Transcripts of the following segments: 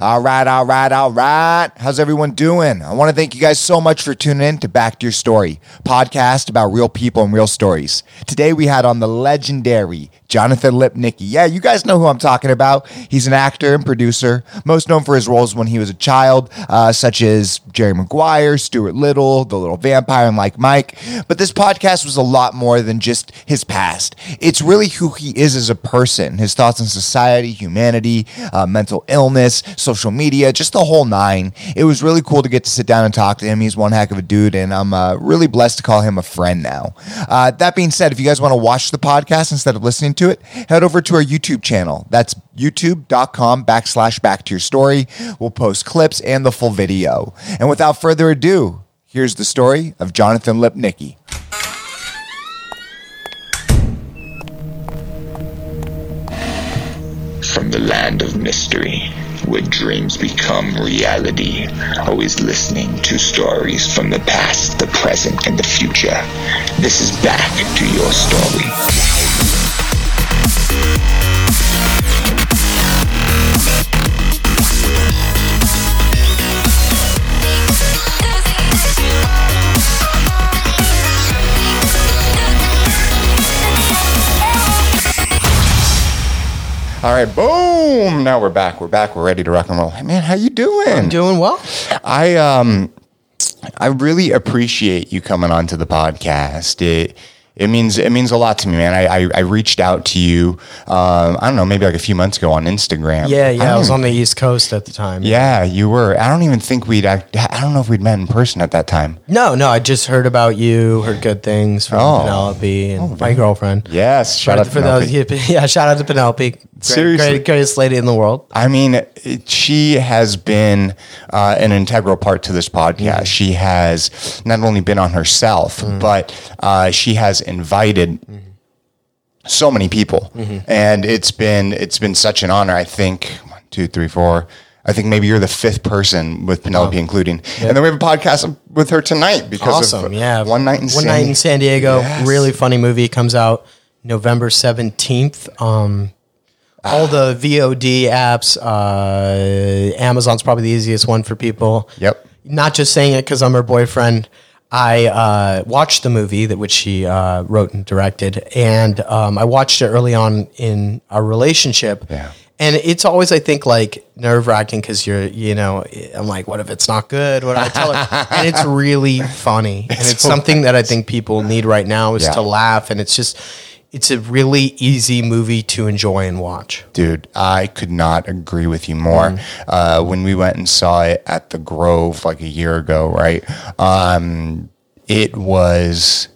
All right, all right, all right. How's everyone doing? I want to thank you guys so much for tuning in to Back to Your Story, podcast about real people and real stories. Today we had on the legendary Jonathan Lipnicki. Yeah, you guys know who I'm talking about. He's an actor and producer, most known for his roles when he was a child, uh, such as Jerry Maguire, Stuart Little, The Little Vampire, and Like Mike. But this podcast was a lot more than just his past. It's really who he is as a person, his thoughts on society, humanity, uh, mental illness, social media, just the whole nine. It was really cool to get to sit down and talk to him. He's one heck of a dude, and I'm uh, really blessed to call him a friend now. Uh, that being said, if you guys want to watch the podcast instead of listening to it, head over to our YouTube channel. That's youtube.com backslash back to your story. We'll post clips and the full video. And without further ado, here's the story of Jonathan Lipnicki. From the land of mystery, where dreams become reality, always listening to stories from the past, the present, and the future. This is Back to Your Story. All right, boom. Now we're back. We're back. We're ready to rock and roll. Hey, man, how you doing? I'm doing well. I um I really appreciate you coming onto the podcast. It it means it means a lot to me, man. I I, I reached out to you. Um, I don't know, maybe like a few months ago on Instagram. Yeah, yeah. I, don't was even- on the East Coast at the time. Yeah, you were. I don't even think we'd. act- I don't know if we'd met in person at that time. No, no. I just heard about you. Heard good things from Oh. Penelope and my girlfriend. Yes, shout Shout out to for those. Yeah, shout out to Penelope. Great, Seriously. great, greatest lady in the world. I mean, it, she has been uh, an integral part to this podcast. Mm-hmm. She has not only been on herself, but uh, she has invited Mm-hmm. so many people, and it's been it's been such an honor. I think one, two, three, four. I think maybe you're the fifth person with Penelope, including, and then we have a podcast with her tonight because Awesome. of Yeah. one night in One San- night in San Diego. Yes. Really funny movie. Comes out November seventeenth. Um, all the VOD apps. Uh, Amazon's probably the easiest one for people. Yep. not just saying it because I'm her boyfriend. I uh, watched the movie that which she uh, wrote and directed, and um, I watched it early on in our relationship. Yeah. And it's always, I think, like nerve wracking because you're, you know, I'm like, what if it's not good? What do I tell her? and it's really funny, and it's something that I think people need right now is Yeah. to laugh, and it's just, it's a really easy movie to enjoy and watch. Dude, I could not agree with you more. Mm-hmm. Uh, when we went and saw it at the Grove like a year ago, right? Um, it was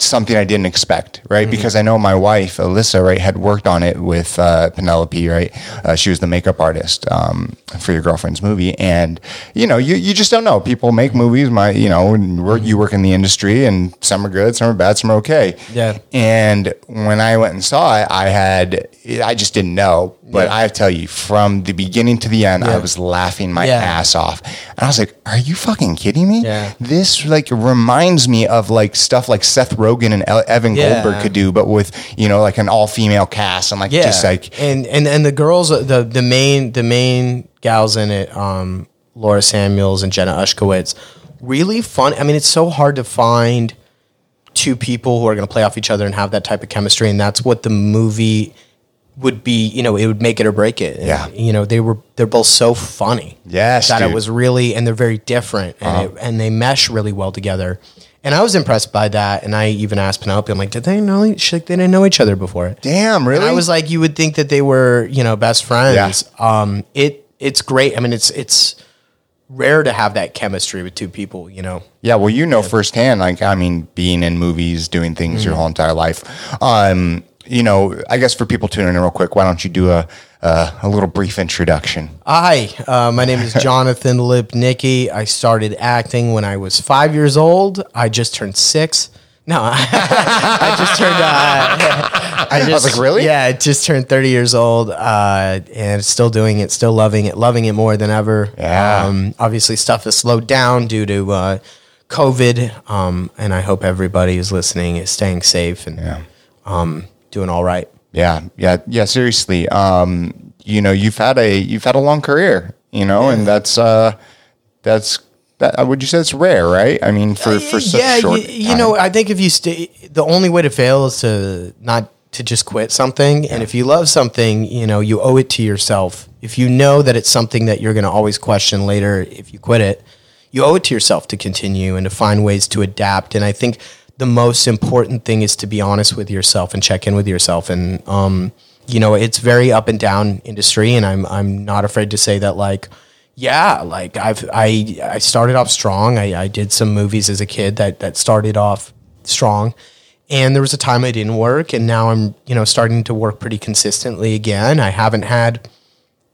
something I didn't expect, right? Mm-hmm. Because I know my wife, Alyssa, right, had worked on it with uh, Penelope, right? Uh, she was the makeup artist um, for your girlfriend's movie, and you know, you, you just don't know. People make movies. My, you know, work, you work in the industry, and some are good, some are bad, some are okay. Yeah. And when I went and saw it, I had, I just didn't know. But Yeah. I tell you, from the beginning to the end, I was laughing my Yeah. ass off. And I was like, are you fucking kidding me? Yeah. This like reminds me of like stuff like Seth Rogen and El- Evan Yeah. Goldberg could do, but with, you know, like an all female cast and like yeah. just like, and and and the girls, the the main the main gals in it, um, Laura Samuels and Jenna Ushkowitz, really fun. I mean, it's so hard to find two people who are going to play off each other and have that type of chemistry, and that's what the movie would be. You know, it would make it or break it. And, Yeah. you know, they were they're both so funny. Yes, that dude. Uh-huh. it was really, and they're very different, and it, and they mesh really well together. And I was impressed by that. And I even asked Penelope, I'm like, did they know? each- They didn't know each other before. damn, really? And I was like, you would think that they were, you know, best friends. Um, it it's great. I mean, it's it's rare to have that chemistry with two people. You know, Yeah, well, you know firsthand, like I mean, being in movies, doing things your whole entire life. Um, you know, I guess for people tuning in real quick, why don't you do a uh, a little brief introduction? Hi, uh, my name is Jonathan Lipnicki. I started acting when I was five years old. I just turned six. No, I just turned. Uh, I just like, really? Yeah, I just turned thirty years old, uh, and still doing it, still loving it, loving it more than ever. Yeah. Um, obviously, stuff has slowed down due to uh, COVID, um, and I hope everybody who's listening is staying safe and Yeah. um, doing all right. Yeah, yeah, yeah. Seriously, um, you know you've had a you've had a long career, you know, and that's uh that's that would you say it's rare, right? I mean, for for such yeah, short you, you know, I think if you stay, the only way to fail is to not to just quit something. And if you love something, you know, you owe it to yourself. If you know that it's something that you're going to always question later, if you quit it, you owe it to yourself to continue and to find ways to adapt. And I think the most important thing is to be honest with yourself and check in with yourself. And um, you know, it's very up and down industry, and I'm I'm not afraid to say that like yeah, like I've I I started off strong. I, I did some movies as a kid that that started off strong. And there was a time I didn't work and now I'm, you know, starting to work pretty consistently again. I haven't had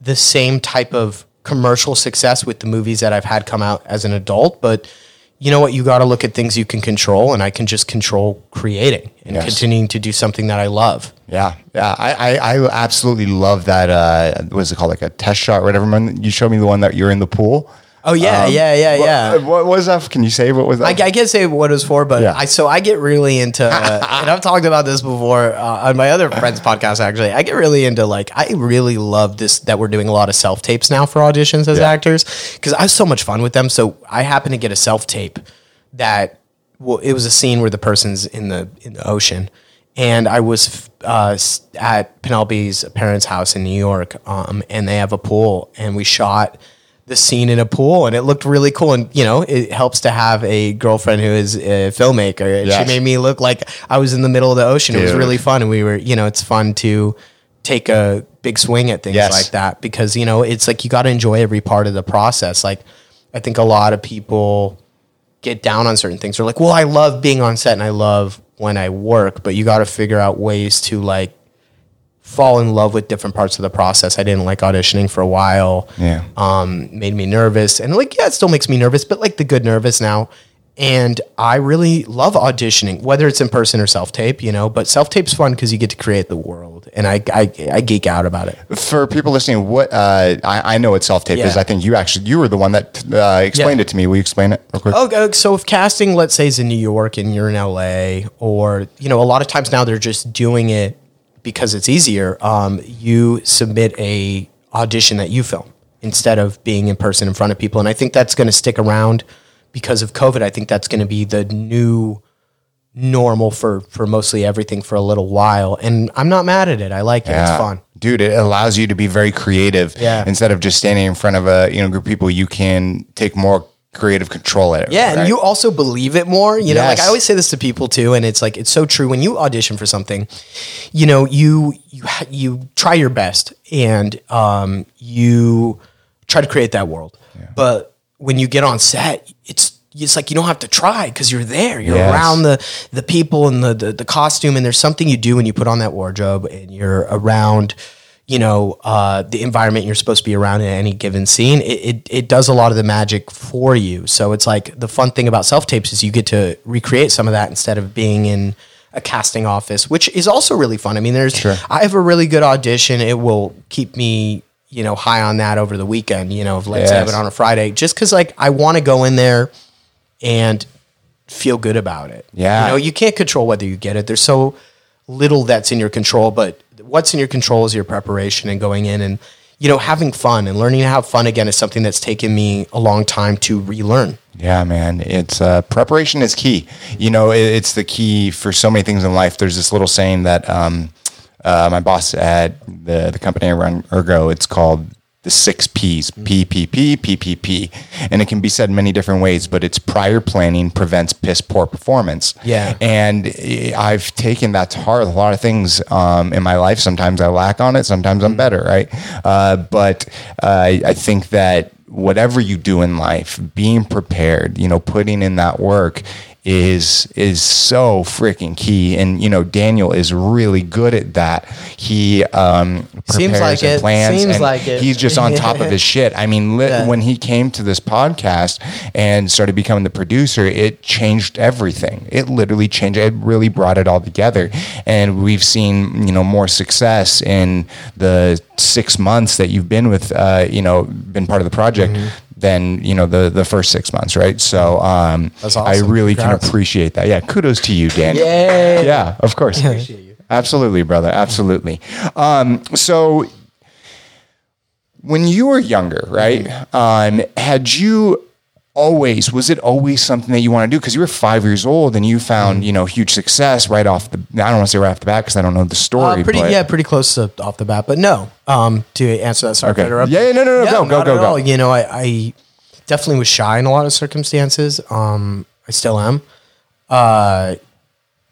the same type of commercial success with the movies that I've had come out as an adult, but you know what? You got to look at things you can control, and I can just control creating and Yes. continuing to do something that I love. Yeah, yeah, I, I, I absolutely love that. Uh, what is it called? Like a test shot, or whatever. You showed me the one that you're in the pool. Oh yeah, yeah, yeah, yeah. What, what was that? Can you say what was that? I, I can't say what it was for, but Yeah. I so I get really into, uh, and I've talked about this before uh, on my other friends' podcast. Actually, I get really into like I really love this that we're doing a lot of self tapes now for auditions as Yeah. actors because I have so much fun with them. So I happen to get a self tape that well, it was a scene where the person's in the in the ocean, and I was uh, at Penelope's parents' house in New York, um, and they have a pool, and we shot the scene in a pool, and it looked really cool. And you know, it helps to have a girlfriend who is a filmmaker. Yes. She made me look like I was in the middle of the ocean. It was really fun, and we were, you know, it's fun to take a big swing at things Yes. like that because you know it's like you got to enjoy every part of the process. Like I think a lot of people get down on certain things. They're like, well, I love being on set and I love when I work, but you got to figure out ways to like fall in love with different parts of the process. I didn't like auditioning for a while. Yeah. Um, made me nervous. And like, yeah, it still makes me nervous, but like the good nervous now. And I really love auditioning, whether it's in person or self tape, you know, but self tape's fun because you get to create the world. And I, I, I geek out about it. For people listening, what uh, I, I know what self tape is. I think you actually you were the one that uh, explained Yeah. it to me. Will you explain it real quick? Oh, so if casting, let's say, is in New York and you're in LA, or you know, a lot of times now they're just doing it because it's easier. Um, you submit a audition that you film instead of being in person in front of people, and I think that's going to stick around because of COVID. I think that's going to be the new normal for for mostly everything for a little while, and I'm not mad at it. I like it. Yeah. It's fun. Dude, it allows you to be very creative. Yeah. Instead of just standing in front of a you know group of people, you can take more creative control at it. Yeah, right? and you also believe it more. You know, like I always say this to people too, and it's like it's so true. When you audition for something, you know, you you you try your best, and um, you try to create that world. But when you get on set, it's it's like you don't have to try because you're there. You're Yes. around the the people and the, the the costume, and there's something you do when you put on that wardrobe, and you're around. You know uh, the environment you're supposed to be around in any given scene. It, it it does a lot of the magic for you. So it's like the fun thing about self tapes is you get to recreate some of that instead of being in a casting office, which is also really fun. I mean, there's Sure. I have a really good audition. It will keep me, you know, high on that over the weekend. You know, if let's have Yes. it on a Friday, just because like I want to go in there and feel good about it. Yeah. you know, you can't control whether you get it. There's so little that's in your control, but what's in your control is your preparation and going in and you know having fun and learning to have fun again is something that's taken me a long time to relearn. Yeah, man. It's uh, preparation is key. You know, it, it's the key for so many things in life. There's this little saying that um, uh, my boss at the the company I run, Ergo, it's called the six P's: P P P P P P, and it can be said many different ways. But it's prior planning prevents piss poor performance. Yeah. and eh, I've taken that to heart. A lot of things um, in my life. Sometimes I lack on it. Sometimes I'm better. Right, uh, but uh, I I think that whatever you do in life, being prepared, you know, putting in that work is is so freaking key. And you know, Daniel is really good at that. He um, Seems prepares like and it. plans. Seems and like it. He's just on top of his shit. I mean, li- Yeah. when he came to this podcast and started becoming the producer, it changed everything. It literally changed. It really brought it all together, and we've seen you know more success in the six months that you've been with uh, you know been part of the project. Mm-hmm. Than you know the the first six months, right? So um, That's I really Congrats. can appreciate that. Yeah, kudos to you, Daniel. Yay. Yeah, of course. Absolutely, brother. Absolutely. Um, so when you were younger, right? Um, had you always was it always something that you want to do because you were five years old and you found Mm. you know huge success right off the I don't want to say right off the bat because I don't know the story. Uh, pretty, but- yeah, pretty close to, off the bat, but no. Um, to answer that, sorry Okay. to. Yeah, yeah, no, no, no, go, go, not go, at go. You know, I, I definitely was shy in a lot of circumstances. Um, I still am. Uh,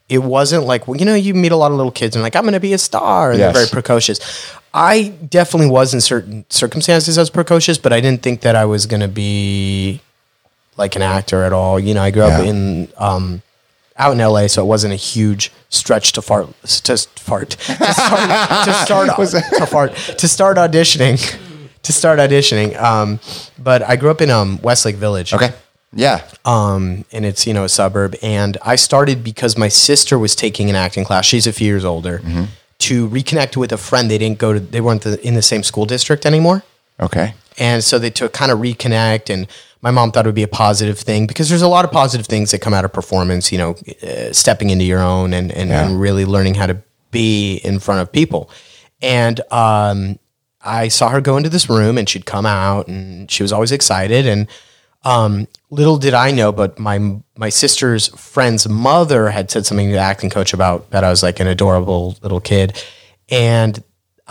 it wasn't like well, you know, you meet a lot of little kids and like I'm going to be a star, and Yes. they're very precocious. I definitely was in certain circumstances as precocious, but I didn't think that I was going to be like an actor at all. You know, I grew up Yeah. in um, out in LA, so it wasn't a huge stretch to fart to fart to start to start, to fart to start auditioning to start auditioning. Um, but I grew up in um, Westlake Village. Okay. Yeah. Um, and it's you know a suburb, and I started because my sister was taking an acting class. She's a few years older. Mm-hmm. To reconnect with a friend, they didn't go to. They weren't the, in the same school district anymore. Okay. And so they took kind of reconnect, and my mom thought it would be a positive thing because there's a lot of positive things that come out of performance. You know, uh, stepping into your own and and, Yeah. and really learning how to be in front of people. And um, I saw her go into this room, and she'd come out, and she was always excited. And um, little did I know, but my my sister's friend's mother had said something to the acting coach about that I was like an adorable little kid, and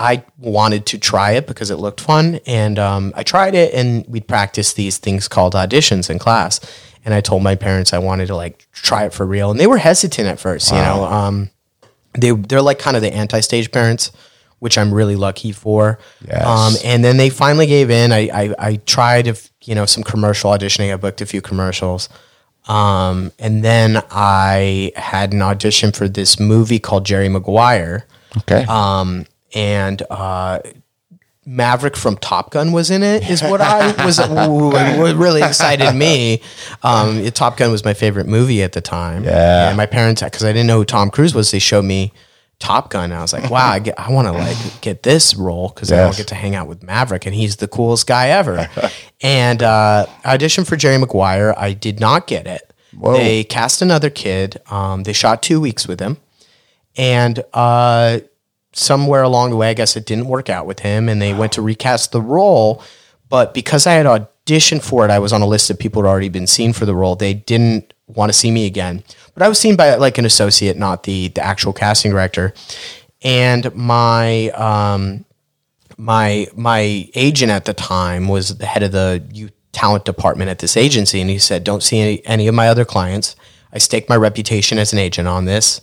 I wanted to try it because it looked fun, and um, I tried it, and we'd practice these things called auditions in class, and I told my parents I wanted to like try it for real, and they were hesitant at first, you know. Um, they they're like kind of the anti-stage parents, which I'm really lucky for. Yes. Um, and then they finally gave in. I I, I tried if you know some commercial auditioning. I booked a few commercials. Um, and then I had an audition for this movie called Jerry Maguire. Okay. Um, and uh, Maverick from Top Gun was in it. Is what I was what really excited me. Um, Top Gun was my favorite movie at the time. Yeah. and my parents because I didn't know who Tom Cruise was. They showed me Top Gun. And I was like, wow, I, get- I want to like get this role because I Yes. don't get to hang out with Maverick, and he's the coolest guy ever. and uh, I auditioned for Jerry Maguire. I did not get it. They cast another kid. Um, they shot two weeks with him, and uh, somewhere along the way, I guess it didn't work out with him, and they went to recast the role. But because I had auditioned for it, I was on a list of people who had already been seen for the role. They didn't want to see me again, but I was seen by like an associate, not the the actual casting director. And my um, my my agent at the time was the head of the youth talent department at this agency, and he said, "Don't see any, any of my other clients. I stake my reputation as an agent on this.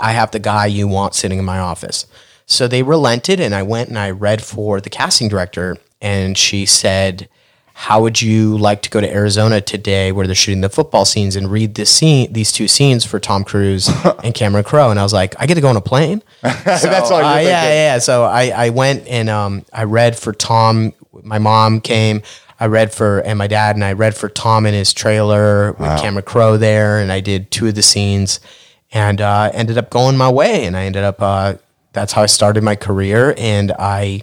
I have the guy you want sitting in my office." So they relented, and I went and I read for the casting director, and she said. How would you like to go to Arizona today, where they're shooting the football scenes, and read this scene, these two scenes for Tom Cruise and Cameron Crowe? And I was like, I get to go on a plane. That's all Uh, yeah, yeah. So I, I went and um, I read for Tom. My mom came. I read for and my dad and I read for Tom in his trailer with Cameron Crowe there, and I did two of the scenes, and uh, ended up going my way, and I ended up. Uh, that's how I started my career, and I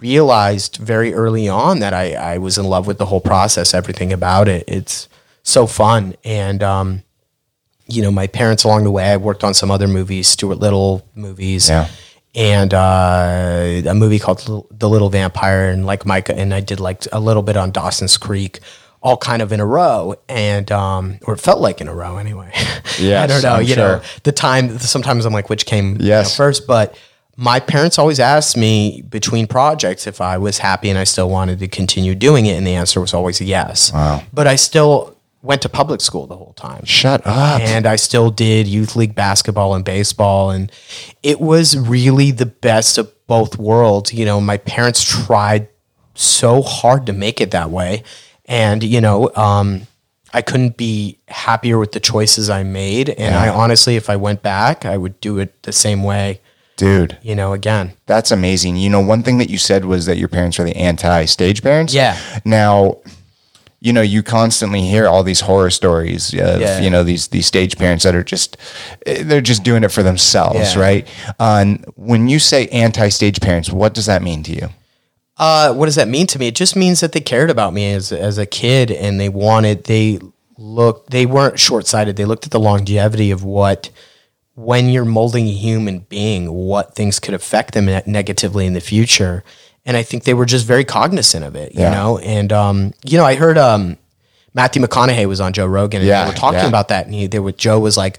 realized very early on that I, I was in love with the whole process, everything about it. It's so fun, and um, you know, my parents along the way. I worked on some other movies, Stuart Little movies, Yeah. and uh, a movie called The Little Vampire, and like Mike, and I did like a little bit on Dawson's Creek, all kind of in a row, and um, or it felt like in a row anyway. yeah I don't know. I'm you know, the time. Sometimes I'm like, which came you know, first, but. My parents always asked me between projects if I was happy and I still wanted to continue doing it, and the answer was always yes. Wow. But I still went to public school the whole time Shut up. and I still did youth league basketball and baseball, and it was really the best of both worlds. You know, my parents tried so hard to make it that way, and you know, um, I couldn't be happier with the choices I made. And I honestly, if I went back, I would do it the same way. Dude, You know, again, that's amazing. You know, one thing that you said was that your parents were the anti stage parents. Yeah. Now, you know, you constantly hear all these horror stories of, Yeah. you know, these these stage parents that are just eh, they're just doing it for themselves, Yeah. right? And when you say anti stage parents, what does that mean to you? Uh, what does that mean to me? It just means that they cared about me as as a kid, and they wanted they looked they weren't short sighted. They looked at the longevity of what when you're molding a human being, what things could affect them negatively in the future, and I think they were just very cognizant of it, you Yeah. know. And um, you know, I heard um, Matthew McConaughey was on Joe Rogan, and Yeah, they were talking yeah. Mm-hmm. about that, and he, they were Joe was like,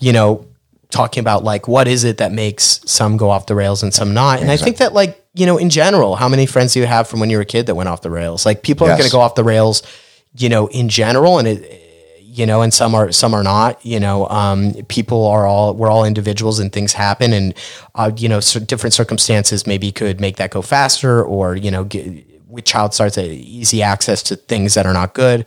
you know, talking about like what is it that makes some go off the rails and some not, and I think that like you know, in general, how many friends do you have from when you were a kid that went off the rails? Like people are Yes. going to go off the rails, you know, in general, and it you know, and some are some are not. You know, um, people are all we're all individuals, and things happen, and uh, you know, different circumstances maybe could make that go faster, or you know, get, with child starts at easy access to things that are not good.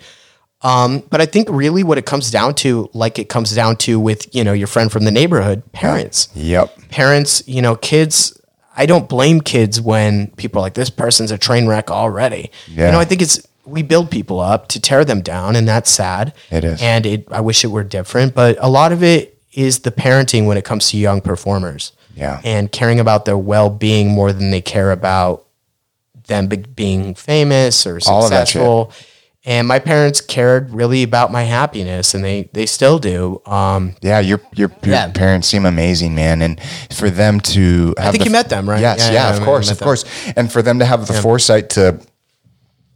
Um, but I think really what it comes down to, like it comes down to with you know your friend from the neighborhood, parents Yep. parents, you know, kids. I don't blame kids when people are like, "This person's a train wreck already." Yeah. You know, I think it's we build people up to tear them down, and that's sad. It is. and it. I wish it were different, but a lot of it is the parenting when it comes to young performers. Yeah. and caring about their well-being more than they care about them be- being famous or All of that shit. successful. And my parents cared really about my happiness, and they they still do. Um, Yeah, your your, your Yeah. parents seem amazing, man, and for them to have I think the- you met them, right? Yes, Yeah, yeah, yeah, of course, of them. course, and for them to have the foresight to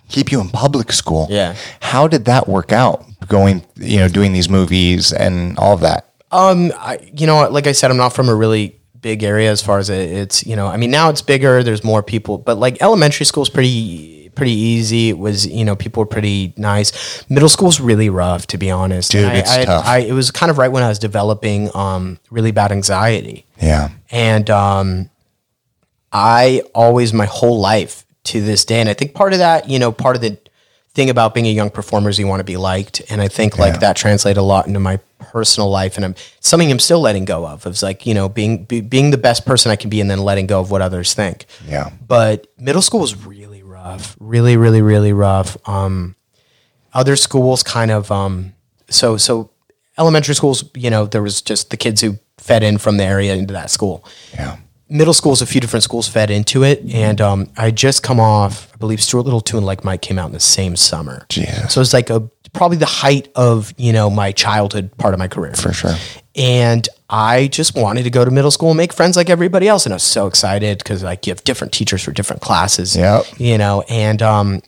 keep you in public school. Yeah. how did that work out? Going, you know, doing these movies and all of that. Um, I, you know, like I said, I'm not from a really big area as far as it, it's, you know, I mean, now it's bigger, there's more people, but like elementary school is pretty, pretty easy. It was, you know, people were pretty nice. Middle school's really rough, to be honest. Dude, I, it's I, tough. I, it was kind of right when I was developing, um, really bad anxiety. Yeah, And, um, I always, my whole life to this day, and I think part of that, you know, part of the thing about being a young performer is you want to be liked. And I think like Yeah. that translated a lot into my personal life. And I'm something I'm still letting go of. It's like, you know, being, be, being the best person I can be and then letting go of what others think. yeah, But middle school was really rough, really, really, really rough. Um, other schools kind of, um, so, so elementary schools, you know, there was just the kids who fed in from the area into that school yeah. middle schools, a few different schools fed into it, and um, I just come off. I believe Stuart Little and Like Mike came out in the same summer. Jesus. So it's like a probably the height of you know my childhood part of my career For sure. And I just wanted to go to middle school and make friends like everybody else, and I was so excited because like you have different teachers for different classes. Yep. You know, and um,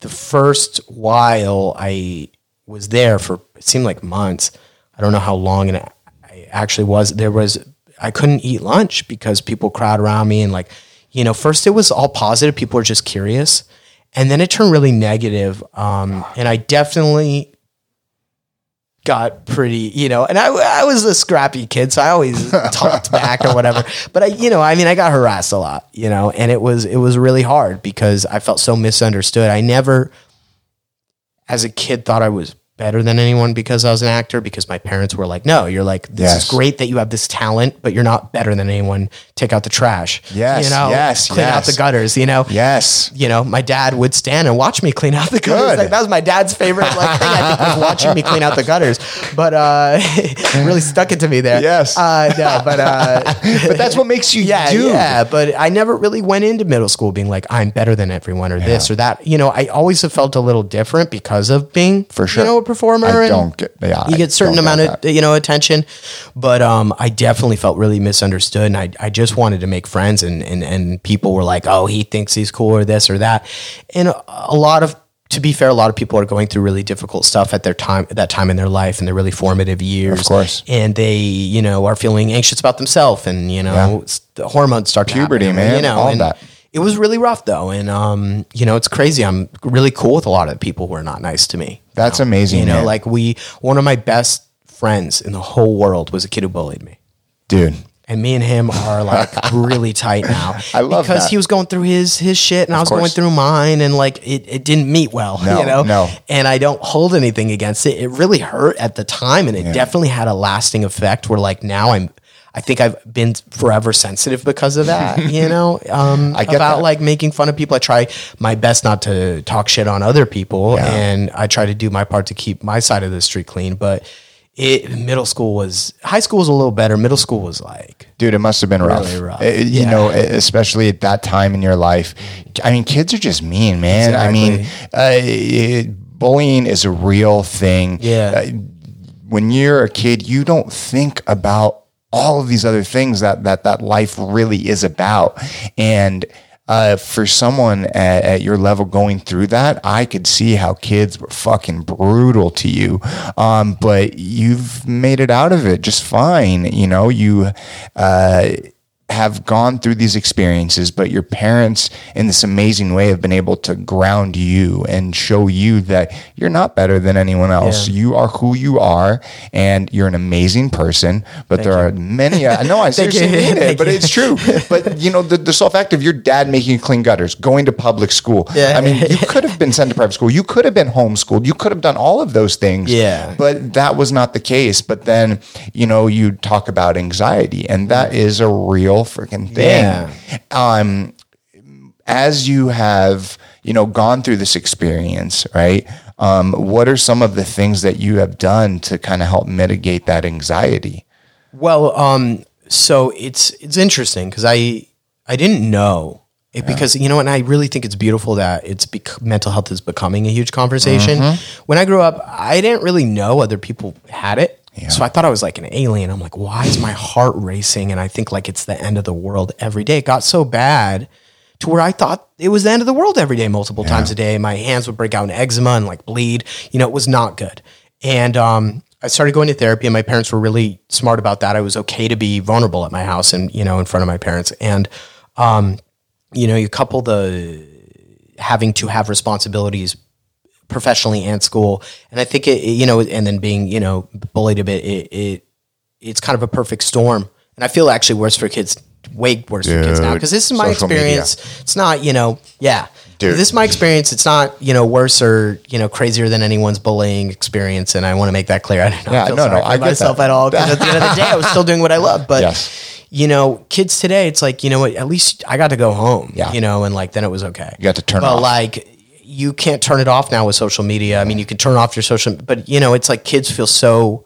the first while I was there for it seemed like months. I don't know how long, and I actually was. There was I couldn't eat lunch because people crowd around me and like, you know, first it was all positive. People were just curious, and then it turned really negative. Um, and I definitely got pretty, you know, and I, I was a scrappy kid, so I always talked back or whatever. But I, you know, I mean, I got harassed a lot, you know, and it was, it was really hard because I felt so misunderstood. I never, as a kid, thought I was better than anyone because I was an actor because my parents were like, no, you're like, this Yes. is great that you have this talent, but you're not better than anyone. Take out the trash. Yes, You know, yes, clean out the gutters, you know? Yes. you know, my dad would stand and watch me clean out the gutters. Like, that was my dad's favorite like, thing. I think was watching me clean out the gutters. But uh, really stuck it to me there. Yes. Uh, no, but uh, But that's what makes you yeah, do. yeah. But I never really went into middle school being like I'm better than everyone or this or that. You know, I always have felt a little different because of being For sure. you know, performer. I and don't get- yeah, you get certain amount of you know attention, but um, I definitely felt really misunderstood, and I I just wanted to make friends, and and and people were like, oh, he thinks he's cool or this or that, and a, a lot of. To be fair, a lot of people are going through really difficult stuff at their time, at that time in their life, and their really formative years. Of course. and they, you know, are feeling anxious about themselves, and you know, Yeah. the hormones start to Puberty, happen, man, You know, all and that. it was really rough though, and um, you know, it's crazy. I'm really cool with a lot of people who are not nice to me. That's amazing, You know, man. like we, one of my best friends in the whole world was a kid who bullied me. dude. And me and him are like really tight now. I love because that. he was going through his his shit and I was going through mine and like it, it didn't meet well. No, you know? no. And I don't hold anything against it. It really hurt at the time and it definitely had a lasting effect where like now I'm I think I've been forever sensitive because of that, you know, um, I get about that. like making fun of people. I try my best not to talk shit on other people, Yeah. and I try to do my part to keep my side of the street clean. But it middle school was high school was a little better. Middle school was like Dude, it must have been rough. Really rough. Uh, You Yeah. know, especially at that time in your life. I mean, kids are just mean, man. I mean, uh, bullying is a real thing. Yeah. Uh, when you're a kid, you don't think about all of these other things that that that life really is about. And uh, for someone at, at your level going through that, I could see how kids were fucking brutal to you. Um, but you've made it out of it just fine. You know, you, uh, have gone through these experiences, but your parents, in this amazing way, have been able to ground you and show you that you're not better than anyone else. Yeah. You are who you are, and you're an amazing person. But there are many. I know I seriously mean it, Thank but you. it's true. But you know, the, the sole fact of your dad making clean gutters, going to public school. Yeah. I mean, you could have been sent to private school. You could have been homeschooled. You could have done all of those things. Yeah. But that was not the case. But then, you know, you talk about anxiety, and that mm. is a real freaking thing. Yeah. Um, as you have, you know, gone through this experience, right? Um, what are some of the things that you have done to kind of help mitigate that anxiety? Well, um, so it's it's interesting because I I didn't know it because you know, and I really think it's beautiful that it's bec- mental health is becoming a huge conversation. Mm-hmm. When I grew up, I didn't really know other people had it, so I thought I was like an alien. I'm like, why is my heart racing? And I think like it's the end of the world every day. It got so bad to where I thought it was the end of the world every day, multiple times a day. My hands would break out in eczema and like bleed. You know, it was not good. And um, I started going to therapy, and my parents were really smart about that. I was okay to be vulnerable at my house and you know in front of my parents. And um, you know, you couple the having to have responsibilities professionally and school, and I think it, it- you know, and then being you know bullied a bit. It, it it's kind of a perfect storm, and I feel actually worse for kids, way worse for kids now because this is my social media. experience. It's not you know, yeah. Dude. This is my experience. It's not, you know, worse or, you know, crazier than anyone's bullying experience. And I want to make that clear. I don't know. Yeah, feel no, no, I get myself that. at all. Because at the end of the day, I was still doing what I love. But, Yes. you know, kids today, it's like, you know what, at least I got to go home. Yeah. You know, and like then it was okay. You got to turn but off. like you can't turn it off now with social media. I mean, you can turn off your social, but you know, it's like kids feel so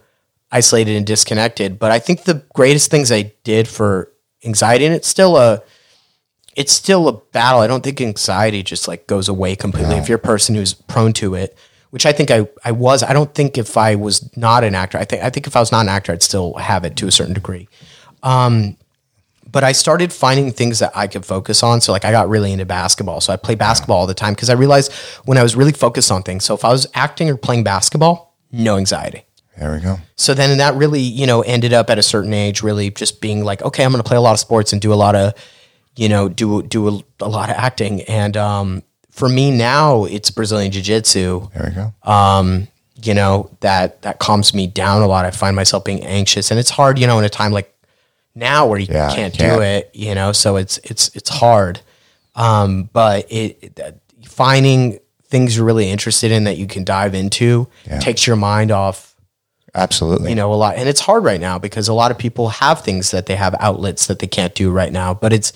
isolated and disconnected. But I think the greatest things I did for anxiety, and it's still a, it's still a battle. I don't think anxiety just like goes away completely. If you're a person who's prone to it, which I think I, I was, I don't think if I was not an actor, I think, I think if I was not an actor, I'd still have it to a certain degree um, but I started finding things that I could focus on. So like I got really into basketball. So I play basketball all the time because I realized when I was really focused on things. So if I was acting or playing basketball, no anxiety. There we go. So then that really, you know, ended up at a certain age really just being like, okay, I'm going to play a lot of sports and do a lot of, you know, do do a, a lot of acting. And um, for me now, it's Brazilian Jiu Jitsu There we go. Uh, you know that that calms me down a lot i find myself being anxious and it's hard you know in a time like now where you Yeah, can't, can't. do it you know so it's it's it's hard um but it, it finding things you're really interested in that you can dive into Yeah. takes your mind off Absolutely. you know a lot and it's hard right now because a lot of people have things that they have outlets that they can't do right now but it's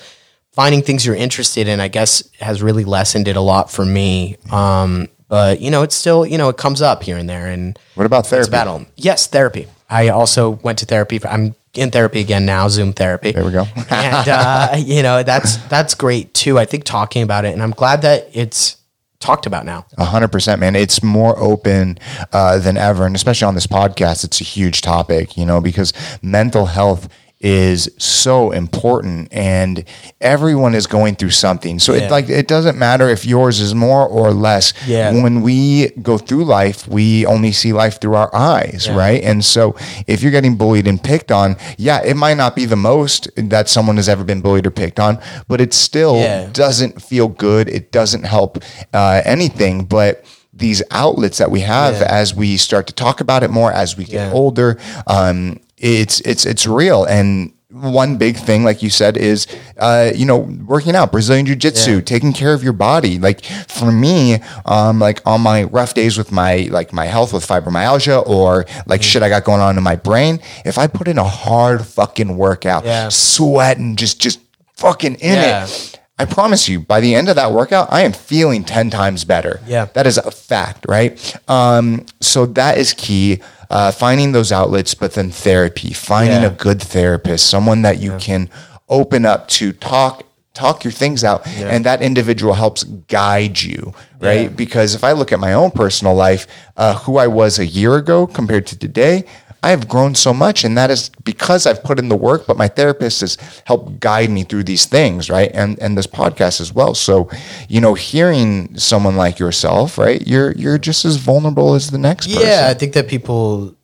finding things you're interested in i guess has really lessened it a lot for me um but you know it's still you know it comes up here and there and what about it's therapy? a battle yes therapy i also went to therapy for, i'm in therapy again now zoom therapy There we go. and uh, you know that's that's great too i think talking about it and i'm glad that it's talked about now A hundred percent, man. It's more open uh, than ever, and especially on this podcast, it's a huge topic. You know, because mental health is so important, and everyone is going through something. So Yeah. it like it doesn't matter if yours is more or less. Yeah. When we go through life, we only see life through our eyes, Yeah. right? And so if you're getting bullied and picked on, yeah, it might not be the most that someone has ever been bullied or picked on, but it still Yeah. doesn't feel good. It doesn't help uh, anything. But these outlets that we have Yeah. as we start to talk about it more as we get Yeah. older, um, it's it's it's real. And one big thing, like you said, is uh, you know working out, Brazilian Jiu Jitsu, Yeah. taking care of your body. Like for me, um, like on my rough days with my like my health with fibromyalgia or like shit I got going on in my brain, if I put in a hard fucking workout, Yeah. sweating, just just fucking in Yeah. it. I promise you, by the end of that workout, I am feeling 10 times better. Yeah. That is a fact, right? Um, so that is key. Uh, finding those outlets, but then therapy, finding Yeah. a good therapist, someone that you can open up to talk talk your things out and that individual helps guide you right Yeah. because if i look at my own personal life uh, who i was a year ago compared to today I have grown so much. And that is because I've put in the work, but my therapist has helped guide me through these things, right? And and this podcast as well. So, you know, hearing someone like yourself, right? You're you're just as vulnerable as the next person. Yeah, I think that people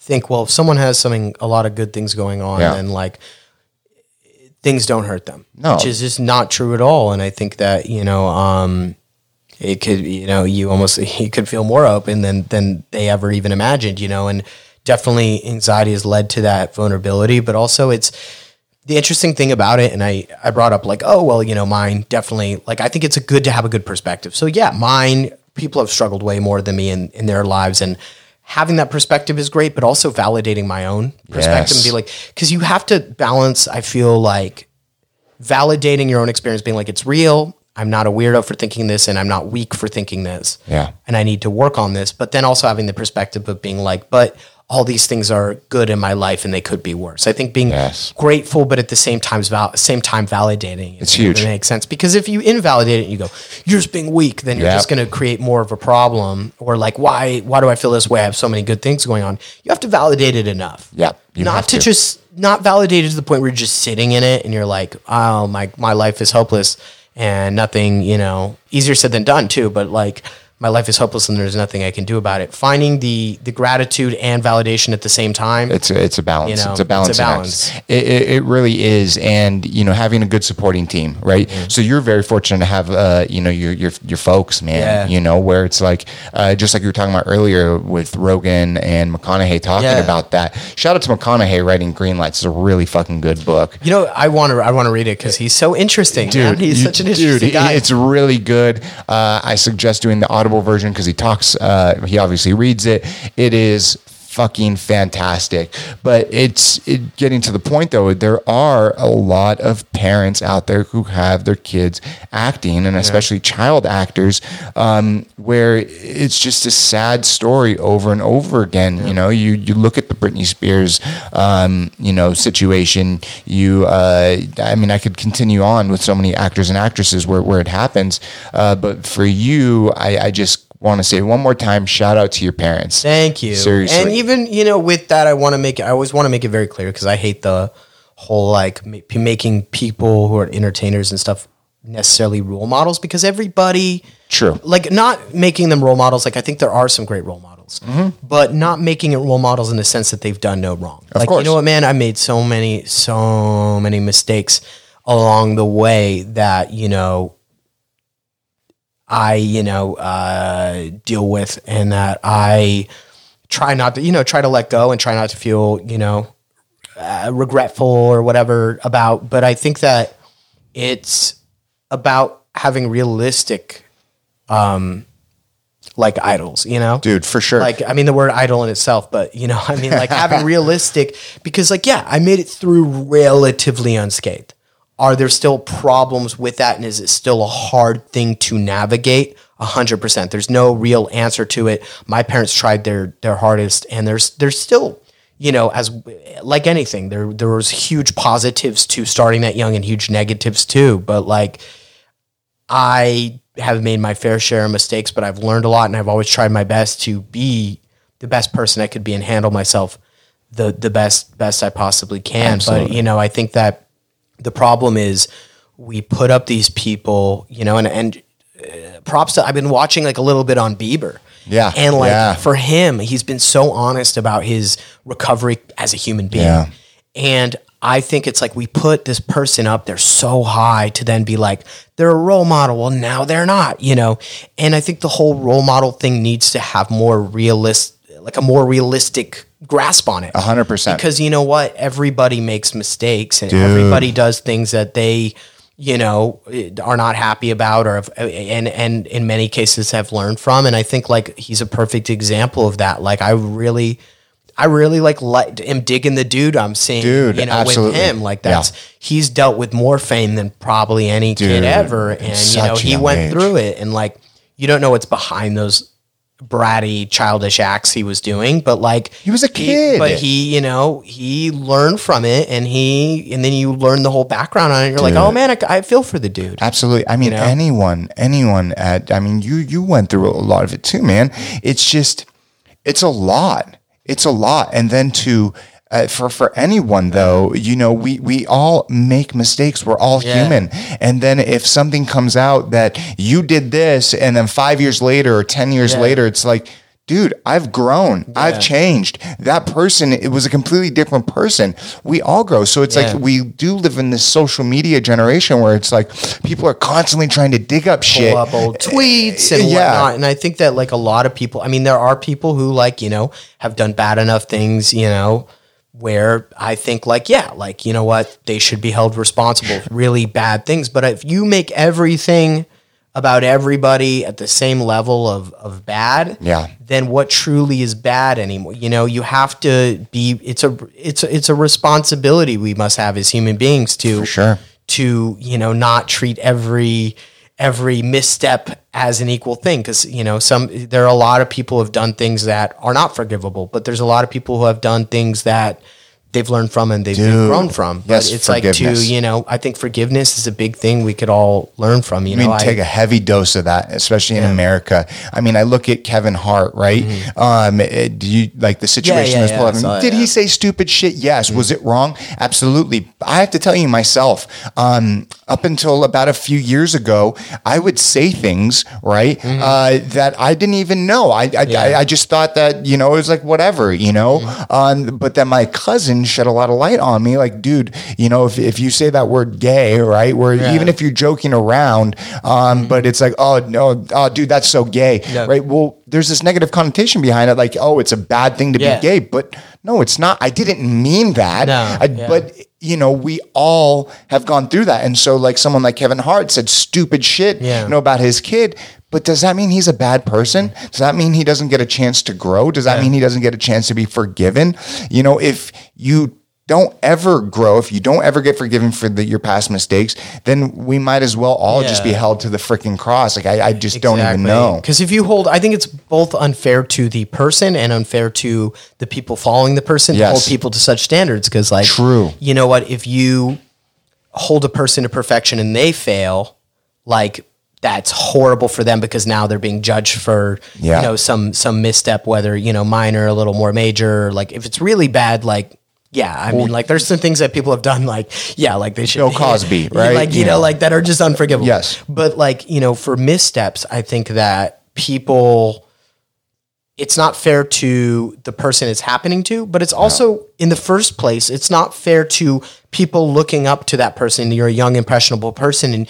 think, well, if someone has something, a lot of good things going on, Yeah. then like things don't hurt them. No. which is just not true at all. And I think that you know, um, it could, you know, you almost you could feel more open than than they ever even imagined. You know, and definitely anxiety has led to that vulnerability, but also it's the interesting thing about it, and I, I brought up like, oh, well, you know, mine definitely, like, I think it's a good to have a good perspective. So, yeah, mine, people have struggled way more than me in, in their lives. And having that perspective is great, but also validating my own perspective and be like, because you have to balance, I feel like, validating your own experience, being like, it's real. I'm not a weirdo for thinking this, and I'm not weak for thinking this. Yeah. And I need to work on this. But then also having the perspective of being like, but all these things are good in my life and they could be worse. I think being Yes. grateful, but at the same time, val- same time validating. it It's huge. It makes sense because if you invalidate it, and you go, "You're just being weak," then you're Yeah. just going to create more of a problem. Or like, why? Why do I feel this way? I have so many good things going on. You have to validate it enough. Yeah, not to, to. just not validate it to the point where you're just sitting in it and you're like, "Oh my, my life is hopeless." And nothing, you know, easier said than done too. But like, my life is hopeless and there's nothing I can do about it. Finding the the gratitude and validation at the same time. It's a, it's a balance. You know, it's a balance. it's a balance. It, it, it really is, and you know, having a good supporting team, right? So you're very fortunate to have, uh, you know, your your your folks, man. Yeah. You know, where it's like, uh, just like you were talking about earlier with Rogan and McConaughey talking Yeah. about that. Shout out to McConaughey writing Green Lights. It's a really fucking good book. You know, I want to I want to read it because he's so interesting. man. he's you- such an interesting dude, guy. It's really good. Uh, I suggest doing the Version because he talks. Uh, he obviously reads it. It is fucking fantastic. But it's it, getting to the point though. There are a lot of parents out there who have their kids acting, and especially child actors, um, where it's just a sad story over and over again. You know, you you look at the Britney Spears, um, you know, situation. You, uh, I mean, I could continue on with so many actors and actresses where where it happens. Uh, but for you, I, I just want to say one more time, shout out to your parents. Thank you. Seriously. And even you know, with that, I want to make it. I always want to make it very clear because I hate the whole like ma- making people who are entertainers and stuff necessarily role models because everybody True. like not making them role models like i think there are some great role models mm-hmm. but not making it role models in the sense that they've done no wrong like course. you know what man i made so many so many mistakes along the way that you know i you know uh deal with and that i try not to you know try to let go and try not to feel you know uh, regretful or whatever about but i think that it's about having realistic um like idols you know Dude, for sure. like i mean the word idol in itself but you know i mean like having realistic because like yeah i made it through relatively unscathed are there still problems with that and is it still a hard thing to navigate? 100% there's no real answer to it. My parents tried their their hardest and there's there's still you know as like anything there there was huge positives to starting that young and huge negatives too. But like I have made my fair share of mistakes, but I've learned a lot and I've always tried my best to be the best person I could be and handle myself the the best best I possibly can. But you know, I think that the problem is we put up these people, you know, and and uh, props to I've been watching like a little bit on Bieber. Yeah, And like yeah. for him, he's been so honest about his recovery as a human being. Yeah. And I think it's like we put this person up there so high to then be like, they're a role model. Well, now they're not, you know? And I think the whole role model thing needs to have more realistic, like a more realistic grasp on it. A hundred percent. Because you know what? Everybody makes mistakes and everybody does things that they, you know, are not happy about or have, and and in many cases have learned from. And I think like he's a perfect example of that. Like I really. I really like li- am digging the dude I'm seeing, Dude, you know, absolutely. with him. Like Yeah. that's he's dealt with more fame than probably any Dude, kid ever, and you know he went age. through it, and like you don't know what's behind those bratty, childish acts he was doing, but like He was a kid. but he, you know, he learned from it, and he, and then you learn the whole background on it. And you're like, oh man, I, I feel for the dude. Absolutely. I mean, know? anyone, anyone at, I mean, you, you went through a lot of it too, man. It's just, it's a lot. it's a lot. And then to uh, for for anyone though, you know, we we all make mistakes. We're all Yeah. human. And then if something comes out that you did this, and then five years later or ten years Yeah. later, it's like. Dude, I've grown. I've changed. That person, it was a completely different person. We all grow. So it's Yeah. like we do live in this social media generation where it's like people are constantly trying to dig up shit. pull up old tweets and Yeah. whatnot. And I think that like a lot of people, I mean, there are people who like, you know, have done bad enough things, you know, where I think like, yeah, like, you know what, they should be held responsible for really bad things. But if you make everything about everybody at the same level of, of bad, Yeah. then what truly is bad anymore? You know, you have to be, it's a, it's a, it's a responsibility we must have as human beings to, sure. to you know not treat every every misstep as an equal thing because you know some there are a lot of people who have done things that are not forgivable but there's a lot of people who have done things that they've learned from and they've, grown from but Yes, it's like to you know i think forgiveness is a big thing we could all learn from you I mean, know take a heavy dose of that, especially in America. I mean, I look at Kevin Hart, right? Um, eh, do you like the situation Mm-hmm. yeah, yeah, pulled I up? saw it, Did he say stupid shit? Yes. Was it wrong? Absolutely. I have to tell you myself. Um, up until about a few years ago, I would say things right uh, that I didn't even know. I I, Mm-hmm. Yeah. I I just thought that you know it was like whatever, you know. Mm-hmm. Um, but then my cousin shed a lot of light on me, like, dude, you know, if, if you say that word gay, right, where Yeah. Mm-hmm. even if you're joking around, um, but it's like, oh no, oh dude, that's so gay, Yeah. right? Well, there's this negative connotation behind it, like, oh, it's a bad thing to Yeah. be gay, but no, it's not. I didn't mean that. No, I, yeah. But you know, we all have gone through that, and so like someone like Kevin Hart said stupid shit, Yeah. you know, about his kid. But does that mean he's a bad person? Does that mean he doesn't get a chance to grow? Does that Yeah. mean he doesn't get a chance to be forgiven? You know, if you don't ever grow, if you don't ever get forgiven for the, your past mistakes, then we might as well all just be held to the freaking cross. Like I, I just don't even know. Because if you hold, I think it's both unfair to the person and unfair to the people following the person to Yes. hold people to such standards. Because, like, True. you know what? If you hold a person to perfection and they fail, like, that's horrible for them because now they're being judged for Yeah. you know some some misstep whether you know minor a little more major like if it's really bad like yeah i mean like there's some things that people have done like yeah like they should Bill Cosby, right? like you know know. like that are just unforgivable Yes. but like you know for missteps i think that people it's not fair to the person it's happening to but it's also in the first place it's not fair to people looking up to that person you're a young impressionable person and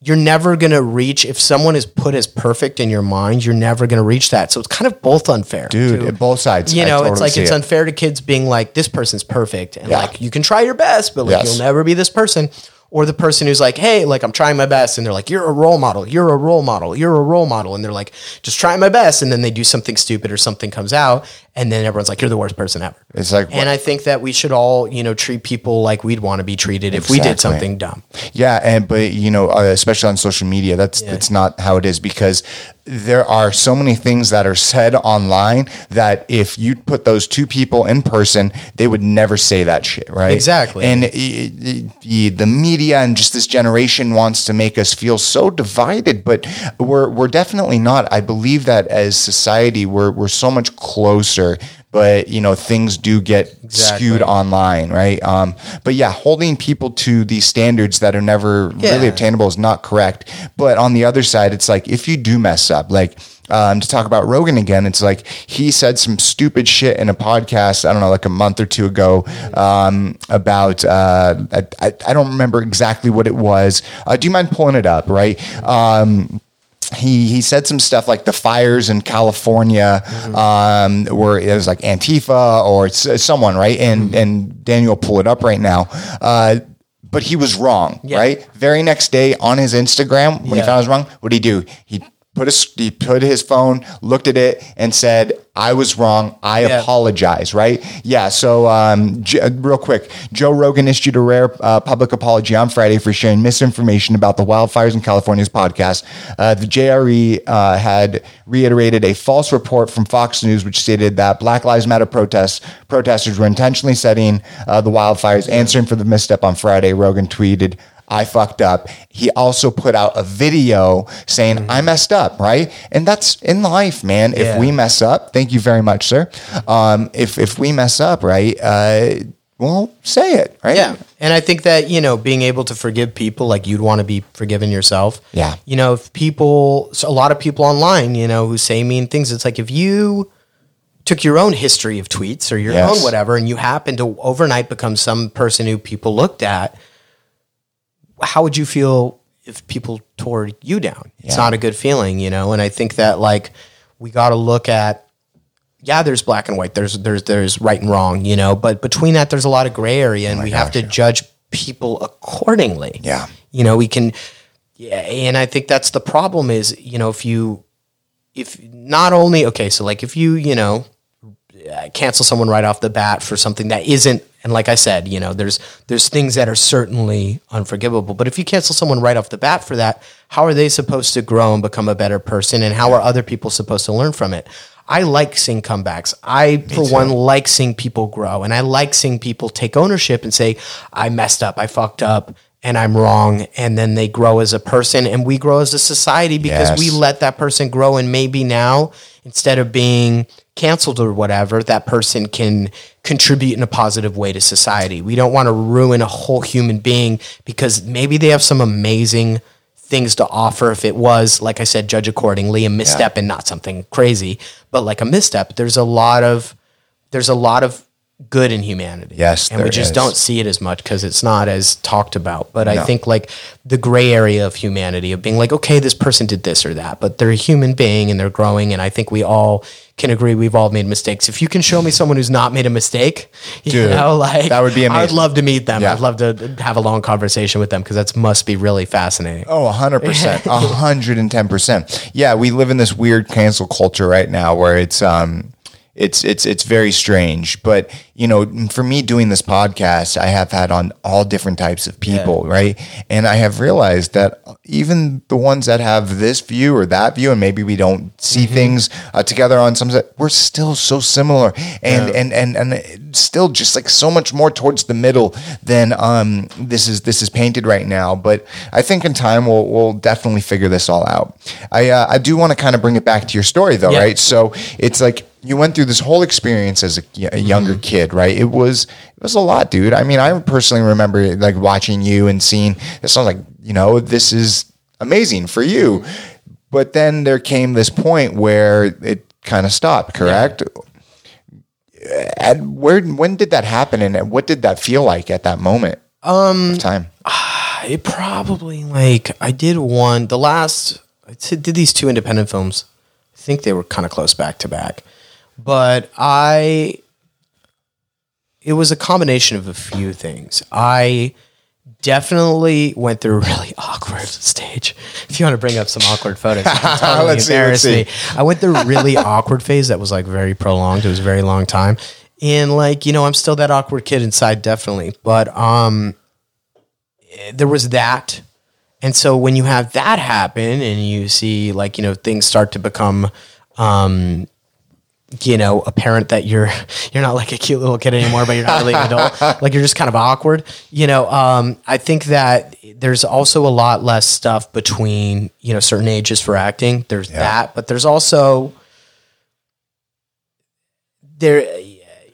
you're never going to reach if someone is put as perfect in your mind you're never going to reach that so it's kind of both unfair Dude, to- both sides. you know, it's like it's it. unfair to kids being like, this person's perfect. And Yeah. like, you can try your best, but like, Yes. you'll never be this person. Or the person who's like, hey, like, I'm trying my best. And they're like, you're a role model. You're a role model. You're a role model. And they're like, just trying my best. And then they do something stupid or something comes out. And then everyone's like, you're the worst person ever. It's like, and I think that we should all, you know, treat people like we'd want to be treated if we did something dumb. Yeah, and but you know, uh, especially on social media, that's that's not how it is because there are so many things that are said online that if you put those two people in person, they would never say that shit, right? Exactly. And i- i- i- the media and just this generation wants to make us feel so divided, but we're we're definitely not. I believe that as society, we're we're so much closer. But you know things do get Exactly. skewed online, right? Um, but yeah, holding people to these standards that are never really Yeah. obtainable is not correct. But on the other side, it's like if you do mess up, like um, to talk about Rogan again, it's like he said some stupid shit in a podcast. I don't know, like a month or two ago, um, about uh, I, I, I don't remember exactly what it was. Uh, do you mind pulling it up? Right. Um, he he said some stuff like the fires in California um, where it was like Antifa or s- someone right and and Daniel pull it up right now. Uh, but he was wrong, Yeah. right? Very next day on his Instagram, when he found he was wrong, what did he do? He put his he put his phone, looked at it, and said, "I was wrong. I Yeah. apologize." Right? Yeah. So, um, J- uh, real quick, Joe Rogan issued a rare uh, public apology on Friday for sharing misinformation about the wildfires in California's podcast. Uh, the JRE uh, had reiterated a false report from Fox News, which stated that Black Lives Matter protests protesters were intentionally setting uh, the wildfires. Answering for the misstep on Friday, Rogan tweeted. I fucked up. He also put out a video saying, I messed up, right? And that's in life, man. If we mess up, thank you very much, sir. Um, if, if we mess up, right, uh, well, say it, right? Yeah. And I think that, you know, being able to forgive people like you'd want to be forgiven yourself. Yeah. You know, if people, so a lot of people online, you know, who say mean things, it's like if you took your own history of tweets or your Yes. own whatever and you happen to overnight become some person who people looked at, how would you feel if people tore you down? It's Yeah. not a good feeling, you know? And I think that like we got to look at yeah, there's black and white. There's there's there's right and wrong, you know. But between that, there's a lot of gray area, and oh we have to judge people accordingly. Yeah. you know, we can. Yeah, and I think that's the problem. Is you know if you if not only okay, so like if you you know uh, cancel someone right off the bat for something that isn't and like I said, you know, there's there's things that are certainly unforgivable, but if you cancel someone right off the bat for that, how are they supposed to grow and become a better person? And how are other people supposed to learn from it? I like seeing comebacks. I for one like seeing people grow and I like seeing people take ownership and say I messed up, I fucked up and I'm wrong and then they grow as a person and we grow as a society because Yes. we let that person grow and maybe now instead of being canceled or whatever that person can contribute in a positive way to society. We don't want to ruin a whole human being because maybe they have some amazing things to offer. If it was like i said judge accordingly a misstep and not something crazy but like a misstep there's a lot of there's a lot of good in humanity Yes, and we just is. don't see it as much because it's not as talked about. But I think like the gray area of humanity of being like, okay, this person did this or that, but they're a human being and they're growing. And I think we all can agree we've all made mistakes. If you can show me someone who's not made a mistake, you Dude, know, like that would be amazing. I'd love to meet them. Yeah. I'd love to have a long conversation with them because that must be really fascinating. Oh, 100%. 110%. Yeah, we live in this weird cancel culture right now where it's um it's it's it's very strange, but you know, for me doing this podcast, I have had on all different types of people, right? And I have realized that even the ones that have this view or that view and maybe we don't see things uh, together on some we're still so similar and and and and still just like so much more towards the middle than um this is this is painted right now, but I think in time we'll we'll definitely figure this all out. I uh, I do want to kind of bring it back to your story though, Yeah. right? So it's like you went through this whole experience as a, a younger Mm-hmm. kid, right? It was it was a lot, dude. I mean, I personally remember like watching you and seeing this. I was like, you know, this is amazing for you. But then there came this point where it kind of stopped. Correct? And where when did that happen, and what did that feel like at that moment? Um, time. It probably like I did one the last I did these two independent films. I think they were kind of close back to back, but I it was a combination of a few things. I definitely went through a really awkward stage. If you want to bring up some awkward photos, totally Let's see, let's see. me. I went through a really awkward phase that was like very prolonged. It was a very long time. And like, you know, I'm still that awkward kid inside, definitely. But um there was that. And so when you have that happen and you see like, you know, things start to become um you know, apparent that you're you're not like a cute little kid anymore, but you're not really an adult. Like you're just kind of awkward. You know, um, I think that there's also a lot less stuff between you know certain ages for acting. There's that, but there's also there.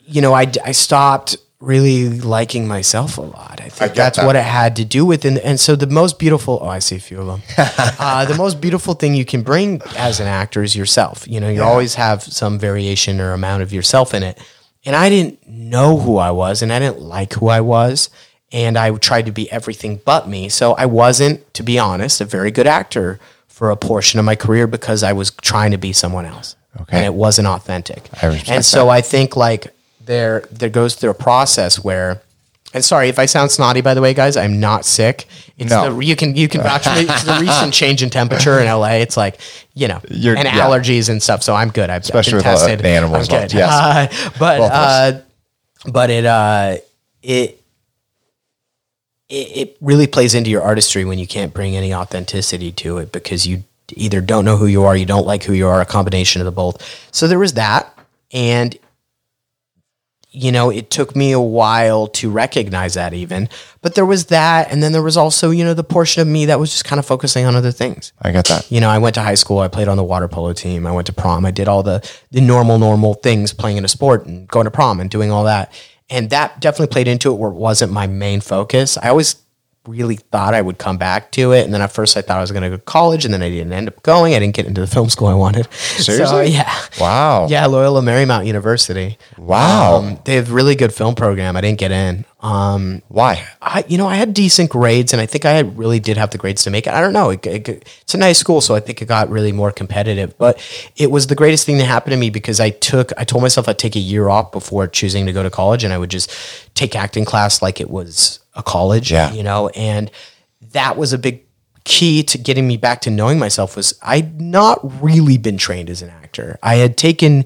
You know, I I stopped really liking myself a lot. I think get that's that. what it had to do with, and, and so the most beautiful. Oh, I see a few of them. uh, the most beautiful thing you can bring as an actor is yourself. You know, you always have some variation or amount of yourself in it. And I didn't know who I was, and I didn't like who I was, and I tried to be everything but me. So I wasn't, to be honest, a very good actor for a portion of my career because I was trying to be someone else, Okay. and it wasn't authentic. I and so that. I think like there there goes through a process where. And sorry if I sound snotty, by the way, guys. I'm not sick. It's No. the, you can you can vouch for the recent change in temperature in LA. It's like you know, You're- and yeah. allergies and stuff. So I'm good. I've Especially been with all tested. the animals I'm good. Yes. Uh, but Both of us. uh, but it uh it it it really plays into your artistry when you can't bring any authenticity to it because you either don't know who you are, you don't like who you are, a combination of the both. So there was that, and you know, it took me a while to recognize that even. But there was that. And then there was also, you know, the portion of me that was just kind of focusing on other things. I get that. You know, I went to high school. I played on the water polo team. I went to prom. I did all the the normal, normal things, playing in a sport and going to prom and doing all that. And that definitely played into it where it wasn't my main focus. I always really thought I would come back to it. And then at first I thought I was going to go to college and then I didn't end up going. I didn't get into the film school I wanted. So, Seriously? yeah. Wow. Yeah, Loyola Marymount University. Wow. Um, they have really good film program. I didn't get in. Um, Why? I, you know, I had decent grades, and I think I really did have the grades to make it. I don't know. It, it, it's a nice school, so I think it got really more competitive. But it was the greatest thing that happened to me because I took, I told myself I'd take a year off before choosing to go to college, and I would just take acting class like it was a college. Yeah. You know, and that was a big key to getting me back to knowing myself. Was I'd not really been trained as an actor. I had taken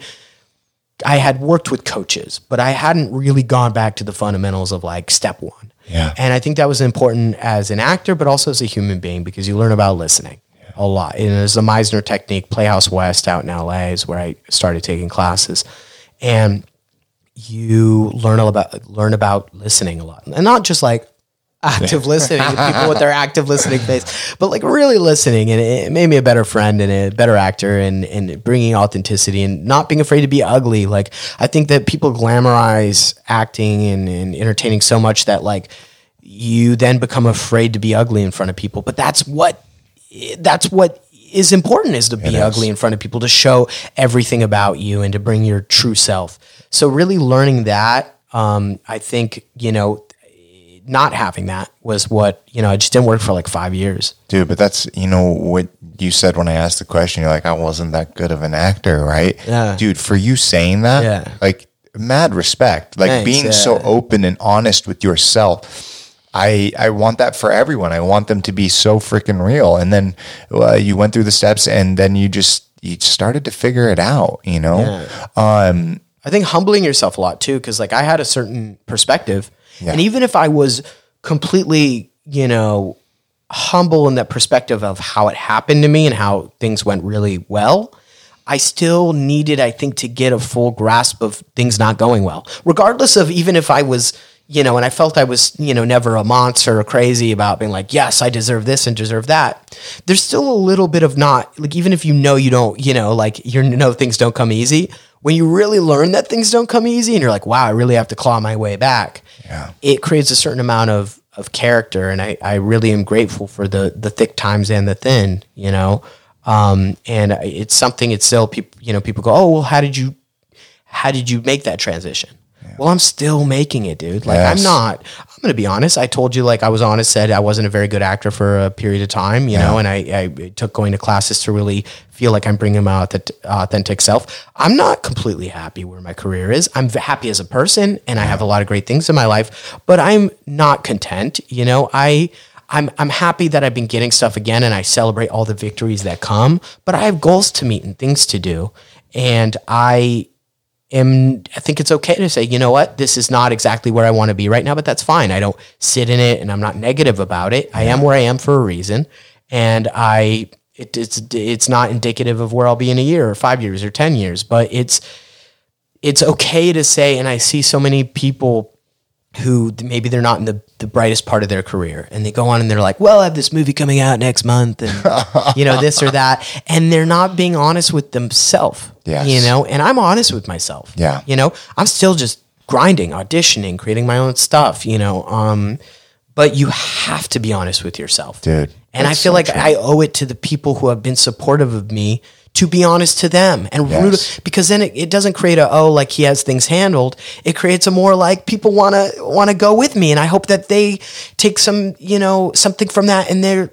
I had worked with coaches, but I hadn't really gone back to the fundamentals of like step one. Yeah. And I think that was important as an actor, but also as a human being because you learn about listening a lot. And there's the Meisner technique, Playhouse West out in LA is where I started taking classes. And you learn all about learn about listening a lot. And not just like active listening, people with their active listening face, but like really listening. And it made me a better friend and a better actor and, and bringing authenticity and not being afraid to be ugly. Like, I think that people glamorize acting and, and entertaining so much that like you then become afraid to be ugly in front of people. But that's what, that's what is important is to be ugly in front of people, to show everything about you and to bring your true self. So really learning that, um, I think, you know, not having that was what you know. It just didn't work for like five years. Dude, but that's you know what you said when I asked the question. You're like, I wasn't that good of an actor, right? Yeah. Dude, for you saying that, Yeah. like mad respect. Like Thanks, being yeah. so open and honest with yourself. I I want that for everyone. I want them to be so freaking real. And then uh, you went through the steps, and then you just you started to figure it out. You know, um, I think humbling yourself a lot too, because like I had a certain perspective, Yeah. and even if I was completely, you know, humble in that perspective of how it happened to me and how things went really well, I still needed, I think, to get a full grasp of things not going well, regardless of even if I was. You know, and I felt I was, you know, never a monster or crazy about being like, yes, I deserve this and deserve that. There's still a little bit of not, like, even if you know you don't, you know, like, you know, things don't come easy, when you really learn that things don't come easy and you're like, wow, I really have to claw my way back, Yeah. it creates a certain amount of, of character. And I, I really am grateful for the, the thick times and the thin, you know? Um, and it's something it's still people, you know, people go, oh, well, how did you, how did you make that transition? Well, I'm still making it, dude. Like Yes. I'm not. I'm gonna be honest. I told you, like I was honest, said I wasn't a very good actor for a period of time, you know, and I, I took going to classes to really feel like I'm bringing my authentic, authentic self. I'm not completely happy where my career is. I'm v- happy as a person, and I have a lot of great things in my life, but I'm not content. You know, I. I'm, I'm happy that I've been getting stuff again and I celebrate all the victories that come, but I have goals to meet and things to do. And I am I think it's okay to say, you know what, this is not exactly where I want to be right now, but that's fine. I don't sit in it and I'm not negative about it. I am where I am for a reason. And I it, it's it's not indicative of where I'll be in a year or five years or ten years, but it's it's okay to say, and I see so many people who maybe they're not in the, the brightest part of their career and they go on and they're like, well, I have this movie coming out next month and, you know, this or that. And they're not being honest with themselves, Yes. you know, and I'm honest with myself. Yeah. You know, I'm still just grinding, auditioning, creating my own stuff, you know, um, but you have to be honest with yourself. Dude, And I feel so like true. I owe it to the people who have been supportive of me to be honest to them and root Yes. because then it, it doesn't create a oh like he has things handled. It creates a more like people want to want to go with me. And i hope that they take some you know something from that and they're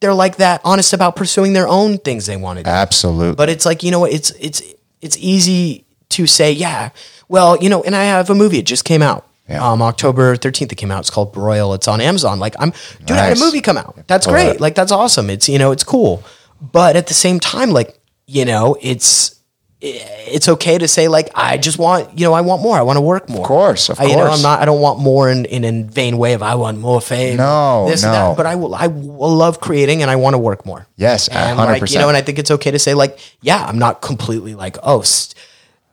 they're like that honest about pursuing their own things they want to do. Absolutely. but it's like you know what? It's it's it's easy to say yeah well you know and i have a movie. It just came out Yeah. um october 13th it came out. It's called broil. It's on amazon. Like i'm dude i had a movie come out. That's Love great. it. like that's awesome. It's you know it's cool. But at the same time like you know it's it's okay to say like I just want you know I want more I want to work more of course, of I, you know course. I'm not I don't want more in, in a vain way of I want more fame No, this and no. that but I will I will love creating and I want to work more Yes, and hundred like you know and I think it's okay to say like yeah I'm not completely like oh st-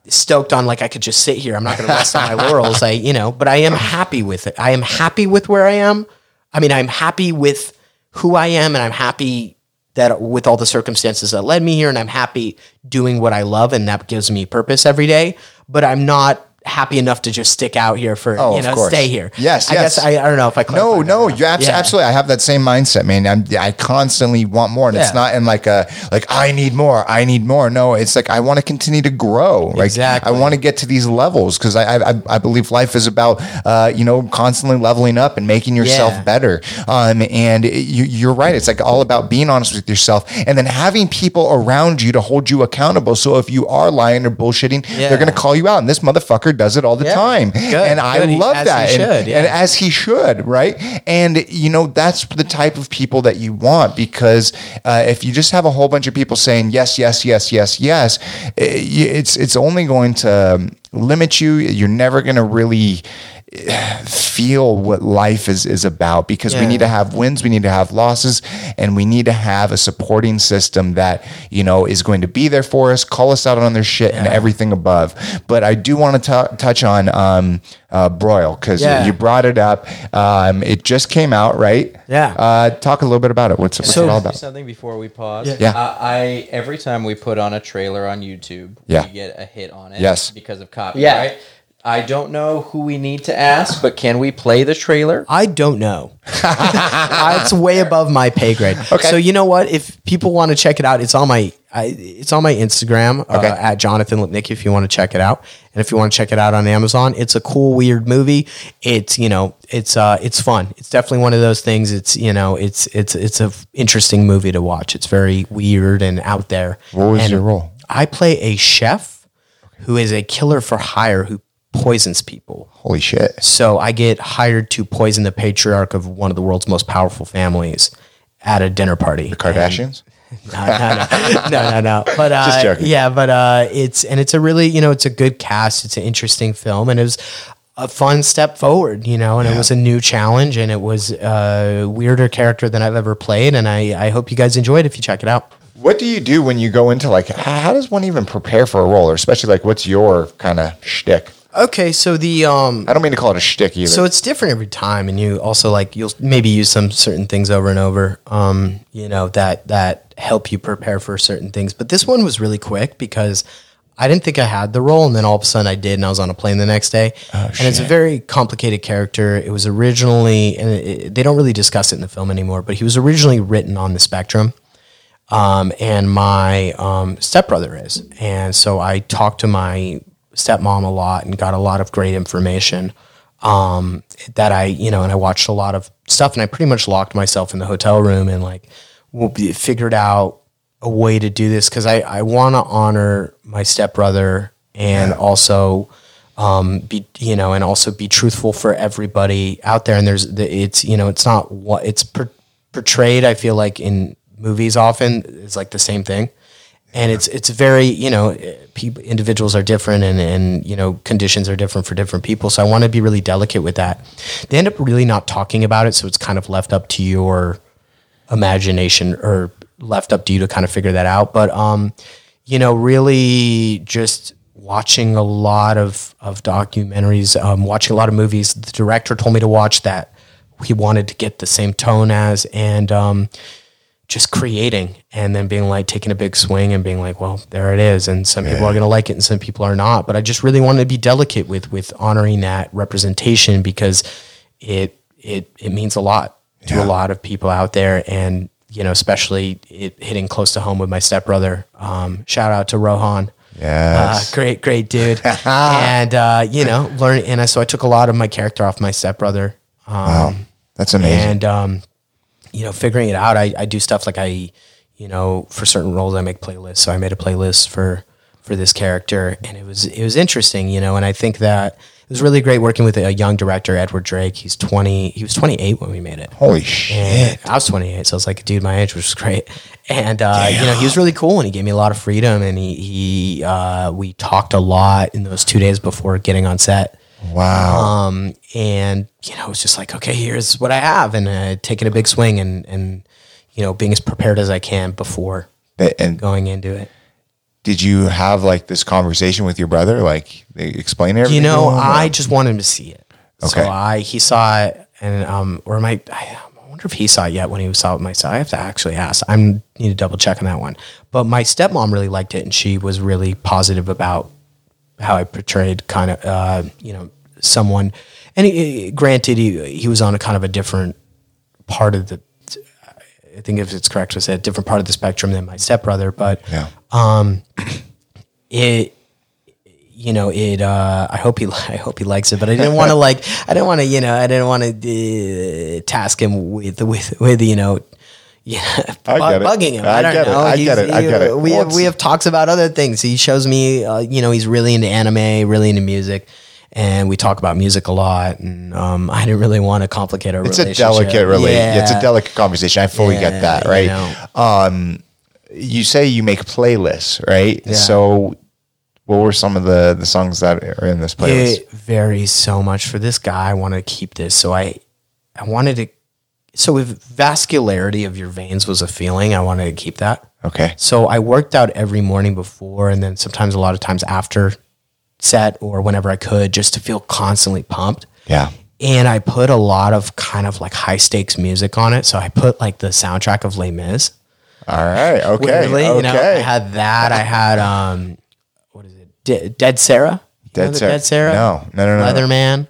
stoked on like I could just sit here. I'm not going to rest on my laurels. I, you know, but I am happy with it. I am happy with where I am. I mean, I'm happy with who I am and I'm happy that with all the circumstances that led me here and I'm happy doing what I love and that gives me purpose every day, but I'm not happy enough to just stick out here for Oh, you know stay here. Yes, I yes. guess I, I don't know if I No, no, you abs- Yeah. absolutely. I have that same mindset, man. I'm, I constantly want more, and it's not in like a like I need more, I need more. No, it's like I want to continue to grow. Like Exactly. I want to get to these levels because I, I I believe life is about uh, you know constantly leveling up and making yourself Yeah. better. Um, and you, you're right. It's like all about being honest with yourself, and then having people around you to hold you accountable. So if you are lying or bullshitting, Yeah. they're going to call you out. And this motherfucker does it all the Yeah. time, Good, and I good. Love as that. And- yeah. and as he should, right? And you know that's the type of people that you want because uh, if you just have a whole bunch of people saying yes, yes, yes, yes, yes, it's it's only going to um, limit you. You're never going to really feel what life is is about because we need to have wins, we need to have losses, and we need to have a supporting system that you know is going to be there for us, call us out on their shit, and everything above. But I do want to touch on um, uh, Broil because Yeah. you brought it up. Um, it just came out, right? Yeah. Uh, talk a little bit about it. What's, what's So- it all about? something before we pause. Yeah. Uh, I every time we put on a trailer on YouTube, Yeah. we get a hit on it. Yes. because of copyright. I don't know who we need to ask, but can we play the trailer? I don't know. it's way above my pay grade. Okay. So you know what? If people want to check it out, it's on my I, it's on my Instagram Okay. uh, at Jonathan Lipnicki. If you want to check it out, and if you want to check it out on Amazon, it's a cool, weird movie. It's you know, it's uh, it's fun. It's definitely one of those things. It's you know, it's it's it's a f- interesting movie to watch. It's very weird and out there. What was And your role? I play a chef who is a killer for hire who poisons people. Holy shit! So I get hired to poison the patriarch of one of the world's most powerful families at a dinner party. The Kardashians. No, no, no, no, no, no. But uh, Just joking. yeah, but uh, it's and it's a really you know it's a good cast. It's an interesting film, and it was a fun step forward, you know, and it was a new challenge, and it was a weirder character than I've ever played, and I I hope you guys enjoy it if you check it out. What do you do when you go into like? How does one even prepare for a role, or especially like, what's your kind of shtick? Okay, so the um, I don't mean to call it a shtick either. So it's different every time, and you also like you'll maybe use some certain things over and over, um, you know that that help you prepare for certain things. But this one was really quick because I didn't think I had the role, and then all of a sudden I did, and I was on a plane the next day. and it's a very complicated character. It was originally, and it, they don't really discuss it in the film anymore, but he was originally written on the spectrum um, and my um, stepbrother is. And so I talked to my stepmom a lot and got a lot of great information um, that I, you know, and I watched a lot of stuff and I pretty much locked myself in the hotel room and like figured out a way to do this because I, I want to honor my stepbrother and also um, be you know and also be truthful for everybody out there. And there's the, it's you know it's not what it's per, portrayed I feel like in movies often is like the same thing and it's it's very you know people individuals are different and and you know conditions are different for different people so I want to be really delicate with that they end up really not talking about it so it's kind of left up to your imagination or left up to you to kind of figure that out. But um, you know, really just watching a lot of of documentaries, um, watching a lot of movies. The director told me to watch that he wanted to get the same tone as and um just creating and then being like taking a big swing and being like, well, there it is. And some people are going to like it and some people are not. But I just really wanted to be delicate with with honoring that representation because it it it means a lot to a lot of people out there. And you know especially it hitting close to home with my stepbrother. Um, shout out to rohan. Yeah, uh, great great dude. And uh, you know learn and I, so i took a lot of my character off my stepbrother. Um, wow, that's amazing. and um, you know figuring it out I, I do stuff like i you know for certain roles i make playlists so i made a playlist for for this character and it was it was interesting you know and i think that it was really great working with a young director edward drake he's 20 he was 28 when we made it Holy shit! and I was 28, so I was like a dude my age, which was great. And uh, you know, he was really cool, and he gave me a lot of freedom. And he, he uh, we talked a lot in those two days before getting on set. Wow. Um, and you know, it was just like, okay, here's what I have, and uh, taking a big swing, and and you know, being as prepared as I can before and going into it. did you have like this conversation with your brother? Like they explain everything. You know, I just wanted him to see it. Okay. So I he saw it, and um, or my I wonder if he saw it yet when he saw it myself. I have to actually ask. I need to double check on that one. But my stepmom really liked it, and she was really positive about how I portrayed kind of uh, you know someone. And he, granted, he he was on a kind of a different part of the. I think if it's correct to say a different part of the spectrum than my stepbrother, but yeah. it you know it uh i hope he i hope he likes it but i didn't want to like i didn't want to you know i didn't want to uh, task him with with with you know yeah, I get it. bugging him. I I, don't get it. I He's- get it. I get it. We have we have talks about other things. He shows me, uh, you know, he's really into anime, really into music, and we talk about music a lot. And um, I didn't really want to complicate our It's a relationship. delicate relation. It's a delicate conversation. I fully get Yeah, that, you right? know. Um, you say you make playlists, right? Yeah. So, what were some of the the songs that are in this playlist? It varies so much for this guy. I want to keep this, so I, I wanted to. So if vascularity of your veins was a feeling, I wanted to keep that. okay. So I worked out every morning before, and then sometimes a lot of times after set or whenever I could, just to feel constantly pumped. Yeah. And I put a lot of kind of like high stakes music on it. So I put like the soundtrack of Les Mis. All right. Okay. Weirdly, okay. you know, I had that. I had um, what is it? De- Dead Sara. Dead Sara. Dead Sara. No. No, no, no, no. Leatherman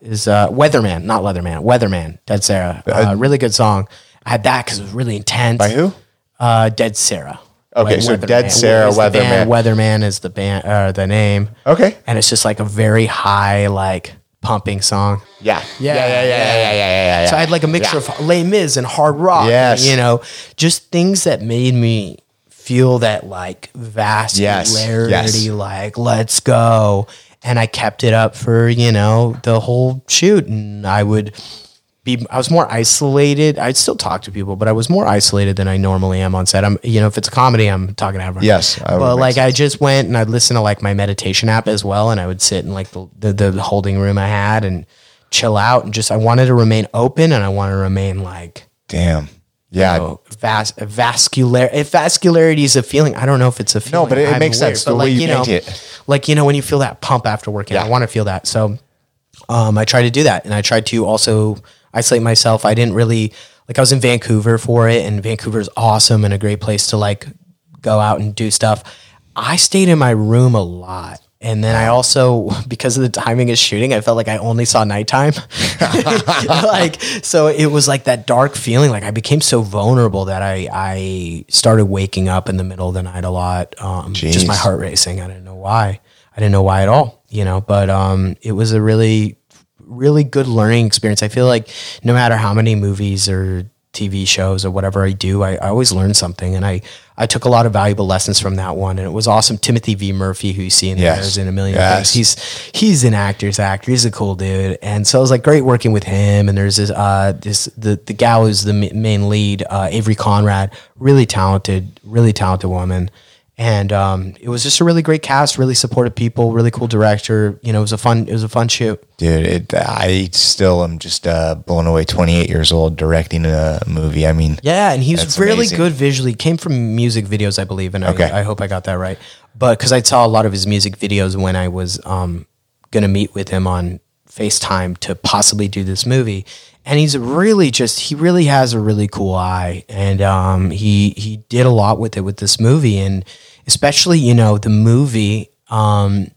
is uh, Weatherman, not Leatherman. Weatherman. Dead Sara. Uh, really good song. I had that because it was really intense. By who? Uh, Dead Sara. Okay, so Dead Sara, band. Weatherman. Weatherman is the band, uh, the name, Okay. and it's just like a very high, like pumping song. Yeah. Yeah, Yeah. Yeah. Yeah. Yeah. Yeah. Yeah. yeah, So I had like a mixture of Les Mis and hard rock. Yes. You know, just things that made me feel that like vascularity, yes. like let's go. And I kept it up for, you know, the whole shoot. And I would be, I was more isolated. I'd still talk to people, but I was more isolated than I normally am on set. I'm, you know, if it's a comedy, I'm talking to everyone. Yes, But like I just went and I'd listen to like my meditation app as well. And I would sit in like the, the, the holding room I had and chill out and just, I wanted to remain open and I want to remain like, Damn. Yeah. you know, vas- vascular. If vascularity is a feeling, I don't know if it's a feeling. No, but it- it makes weird, sense, but the way you know, paint it. Like you know when you feel that pump after working, Yeah. I want to feel that. So, um, I tried to do that, and I tried to also isolate myself. I didn't really like. I was in Vancouver for it, and Vancouver's awesome and a great place to like go out and do stuff. I stayed in my room a lot. And then I also, because of the timing of shooting, I felt like I only saw nighttime. like, so it was like that dark feeling. Like I became so vulnerable that I, I started waking up in the middle of the night a lot. Um, just my heart racing. I didn't know why. I didn't know why at all, you know, but, um, it was a really, really good learning experience. I feel like no matter how many movies or TV shows or whatever I do, I, I always learn something. And I, I took a lot of valuable lessons from that one. And it was awesome. Timothy V. Murphy, who you see in Yes. Bears in a million Yes. things. He's, he's an actor's actor. He's a cool dude. And so it was like great working with him. And there's this, uh, this, the, the gal who's the main lead, uh, Avery Konrad, really talented, really talented woman. And um, it was just a really great cast, really supportive people, really cool director. You know, it was a fun, it was a fun shoot. Dude, it, I still am just uh, blown away. 28 years old, directing a movie. I mean, Yeah, and he's really amazing. good visually. Came from music videos, I believe, and Okay. I, I hope I got that right. But because I saw a lot of his music videos when I was um, gonna meet with him on FaceTime to possibly do this movie, and he's really just he really has a really cool eye, and um, he he did a lot with it with this movie, and especially you know the movie um,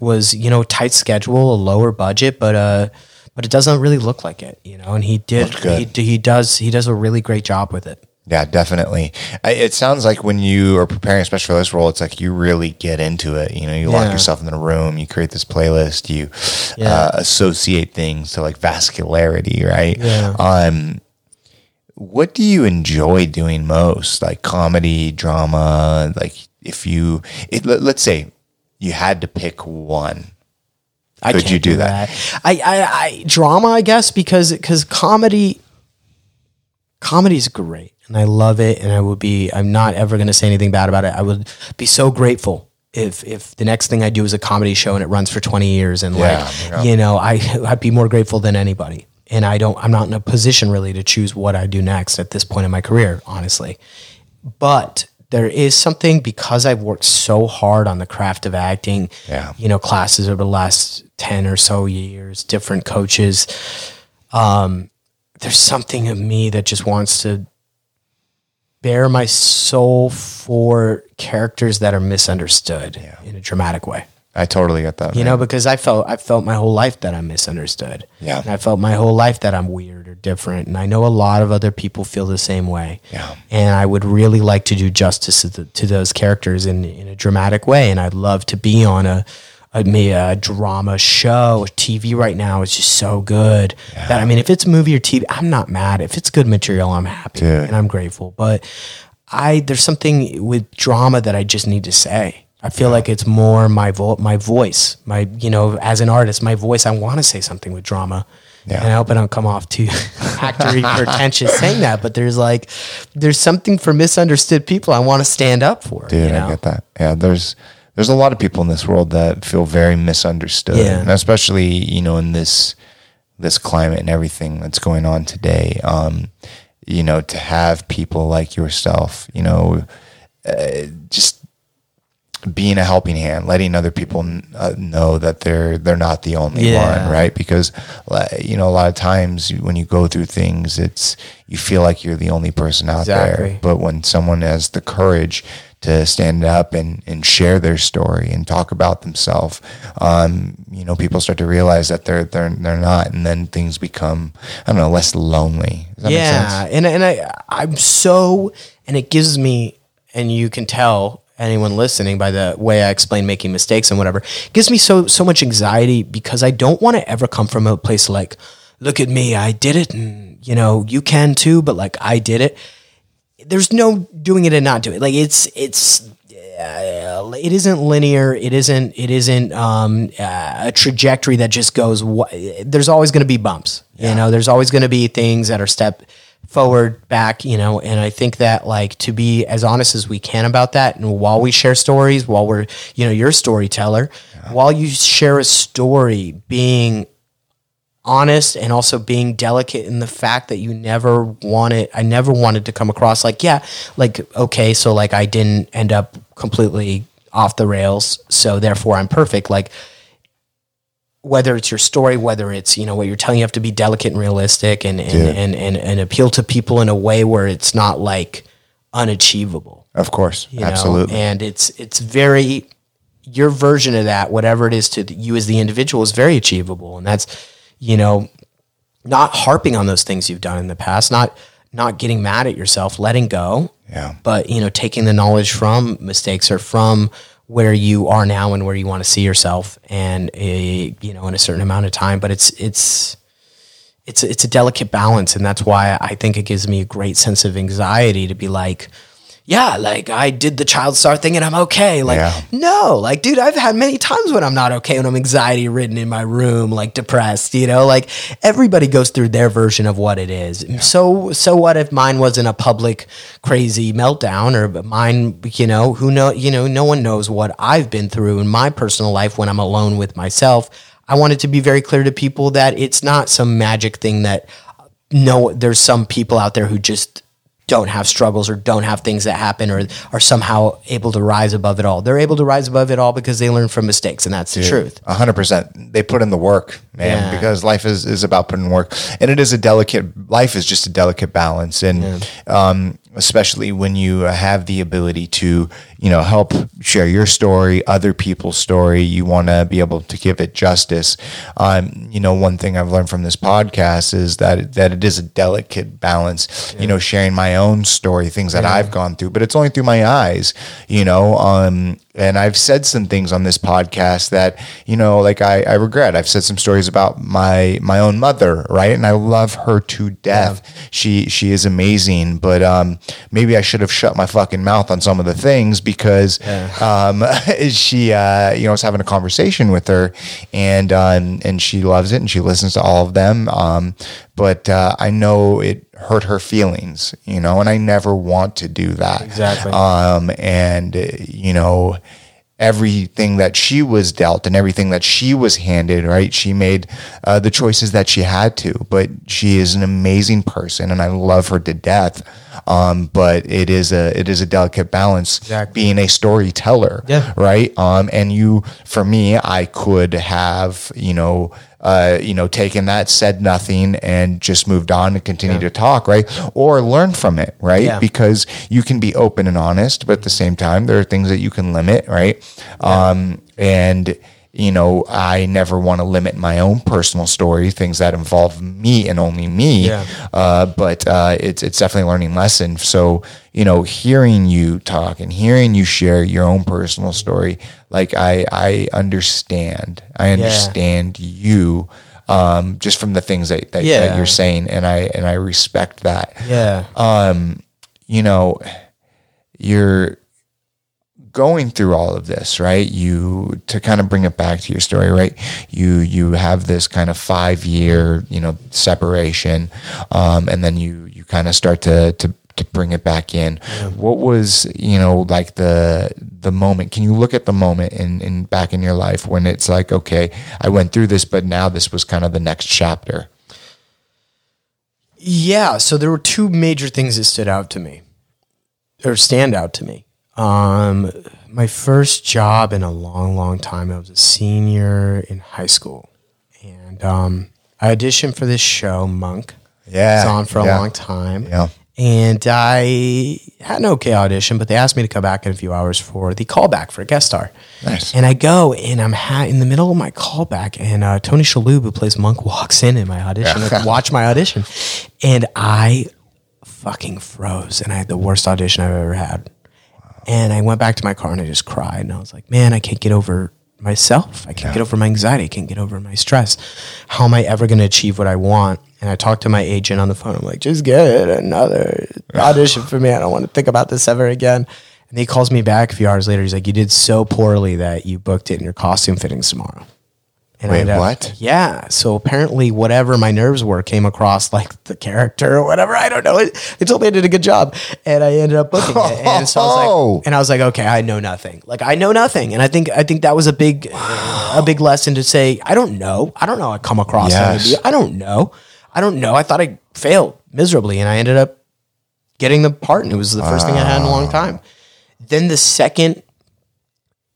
was you know tight schedule, a lower budget, but uh. But it doesn't really look like it, you know. And he did he, he does. He does a really great job with it. Yeah, definitely. I, it sounds like when you are preparing, especially for this role, it's like you really get into it. You know, you lock yourself in the room, you create this playlist, you Yeah. uh, associate things to like vascularity, right? Yeah. Um, what do you enjoy doing most? Like comedy, drama? Like if you, it, let, let's say you had to pick one. I Could you do that? I, I, I drama, I guess, because because comedy, comedy's great, and I love it, and I would be. I'm not ever going to say anything bad about it. I would be so grateful if if the next thing I do is a comedy show and it runs for 20 years, and Yeah, like yeah. you know, I I'd be more grateful than anybody. And I don't. I'm not in a position really to choose what I do next at this point in my career, honestly. But there is something because I've worked so hard on the craft of acting. Yeah. You know, classes over the last ten or so years, different coaches. Um, there's something of me that just wants to bare my soul for characters that are misunderstood in a dramatic way. I totally get that. You man. know, because I felt I felt my whole life that I'm misunderstood. Yeah. And I felt my whole life that I'm weird or different. And I know a lot of other people feel the same way. Yeah. And I would really like to do justice to, the, to those characters in, in a dramatic way. And I'd love to be on a a, maybe a drama show. TV right now is just so good that I mean, if it's a movie or TV, I'm not mad. If it's good material, I'm happy Dude. and I'm grateful. But I there's something with drama that I just need to say. I feel like it's more my vo- my voice, my you know, as an artist, my voice. I want to say something with drama. Yeah. And I hope I don't come off too actory pretentious saying that, but there's like there's something for misunderstood people I want to stand up for. Dude, you know? I get that. Yeah, there's there's a lot of people in this world that feel very misunderstood, Yeah. and especially you know in this this climate and everything that's going on today. Um, you know, to have people like yourself, you know, uh, just being a helping hand, letting other people uh, know that they're they're not the only Yeah. one, right? Because you know, a lot of times when you go through things, it's you feel like you're the only person out Exactly. there. But when someone has the courage to stand up and, and share their story and talk about themselves, um, you know, people start to realize that they're they're they're not, and then things become I don't know less lonely. Does that make yeah, sense? and and I I'm so and it gives me and you can tell anyone listening by the way I explain making mistakes and whatever it gives me so so much anxiety because I don't want to ever come from a place like look at me I did it and you know you can too but like I did it there's no doing it and not doing it like it's it's uh, it isn't linear. It isn't. It isn't um, uh, a trajectory that just goes. There's always going to be bumps. You know, there's always going to be things that are step forward, back. You know, and I think that like to be as honest as we can about that, and while we share stories, while we're you know you're a storyteller, while you share a story, being honest and also being delicate in the fact that you never wanted I never wanted to come across like yeah like okay so like I didn't end up completely off the rails so therefore I'm perfect like whether it's your story whether it's you know what you're telling you have to be delicate and realistic and and, Yeah. and, and and appeal to people in a way where it's not like unachievable Of course, you know? absolutely. and it's it's very your version of that whatever it is to you as the individual is very achievable and that's you know not harping on those things you've done in the past not not getting mad at yourself letting go. Yeah. but you know taking the knowledge from mistakes or from where you are now and where you want to see yourself and a, you know in a certain amount of time. But it's it's it's it's a delicate balance. And that's why I think it gives me a great sense of anxiety to be like yeah like I did the child star thing and I'm okay. Like Yeah. no like dude I've had many times when I'm not okay when I'm anxiety ridden in my room like depressed you know? Like everybody goes through their version of what it is. So so what if mine wasn't a public crazy meltdown or mine you know who know you know no one knows what I've been through in my personal life when I'm alone with myself. I want it to be very clear to people that it's not some magic thing that no there's some people out there who just don't have struggles or don't have things that happen or are somehow able to rise above it all. They're able to rise above it all because they learn from mistakes and that's the truth. A hundred percent. They put in the work, man, Yeah. because life is, is about putting in work. And it is a delicate life is just a delicate balance. And um, especially when you have the ability to, you know, help share your story, other people's story, you want to be able to give it justice. Um, you know, one thing I've learned from this podcast is that that it is a delicate balance, you know, sharing my own story, things that I've gone through, but it's only through my eyes, you know, um, and I've said some things on this podcast that you know, like I, I regret. I've said some stories about my my own mother, right? And I love her to death. She she is amazing, but um, maybe I should have shut my fucking mouth on some of the things because um, she uh, you know I was having a conversation with her, and um, and she loves it and she listens to all of them. Um, but uh, I know it hurt her feelings, you know, and I never want to do that Exactly. um, and you know, everything that she was dealt and everything that she was handed, right? She made uh, the choices that she had to, but she is an amazing person and I love her to death. Um, but it is a it is a delicate balance Exactly. being a storyteller, Yeah. right? Um, and you, for me, I could have, you know, uh, you know, taken that, said nothing, and just moved on and continued to talk, right? Or learn from it, right? Yeah. Because you can be open and honest, but at the same time, there are things that you can limit, right? Um, and you know, I never want to limit my own personal story, things that involve me and only me. Yeah. Uh, but uh, it's it's definitely a learning lesson. So you know, hearing you talk and hearing you share your own personal story, like I I understand, I understand you. Um, just from the things that, that, that you're saying, and I and I respect that Yeah. Um, you know, you're going through all of this, right? You to kind of bring it back to your story, right? You you have this kind of five year, you know, separation, um, and then you you kind of start to to to bring it back in. What was you know like the the moment? Can you look at the moment in in back in your life when it's like, okay, I went through this, but now this was kind of the next chapter. Yeah, so there were two major things that stood out to me, or stand out to me. Um, my first job in a long, long time. I was a senior in high school, and um, I auditioned for this show, Monk. Yeah, it's on for a yeah. long time. Yeah. and I had an okay audition, but they asked me to come back in a few hours for the callback for a guest star. Nice. And I go, and I'm ha- in the middle of my callback, and uh, Tony Shalhoub, who plays Monk, walks in in my audition, to watch my audition, and I fucking froze, and I had the worst audition I've ever had. And I went back to my car and I just cried, and I was like, man, I can't get over myself. I can't get over my anxiety. I can't get over my stress. How am I ever going to achieve what I want? And I talked to my agent on the phone. I'm like, just get another audition for me. I don't want to think about this ever again. And he calls me back a few hours later. He's like, you did so poorly that you booked it in your costume fittings tomorrow. And I Wait, ended what? Yeah. So apparently, whatever my nerves were came across like the character or whatever. I don't know. They told me I did a good job, and I ended up booking it. And so I was Oh. like, and I was like, okay, I know nothing. Like I know nothing, and I think I think that was a big a big lesson to say. I don't know. I don't know. I come across. Yes. it. I don't know. I don't know. I thought I failed miserably, and I ended up getting the part, and it was the first thing I had in a long time. Then the second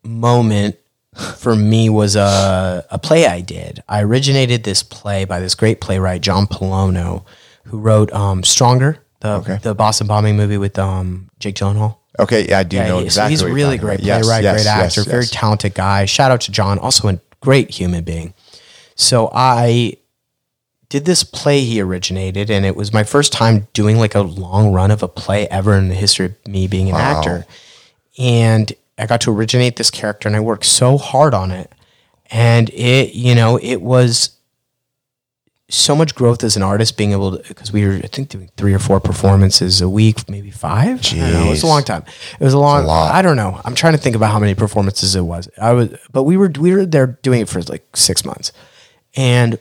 moment for me was a, a play I did. I originated this play by this great playwright, John Pollono, who wrote um, Stronger, the, the Boston bombing movie with um, Jake Gyllenhaal. Okay, yeah, I do know he- exactly. he's a really great about. Yes, playwright, yes, great yes, actor, very yes. talented guy. Shout out to John, also a great human being. So I did this play he originated, and it was my first time doing like a long run of a play ever in the history of me being an actor. And I got to originate this character, and I worked so hard on it. And it, you know, it was so much growth as an artist being able to because we were I think doing three or four performances a week, maybe five. I don't know. It was a long time. It was a long. I don't know. I'm trying to think about how many performances it was. I was, but we were we were there doing it for like six months, and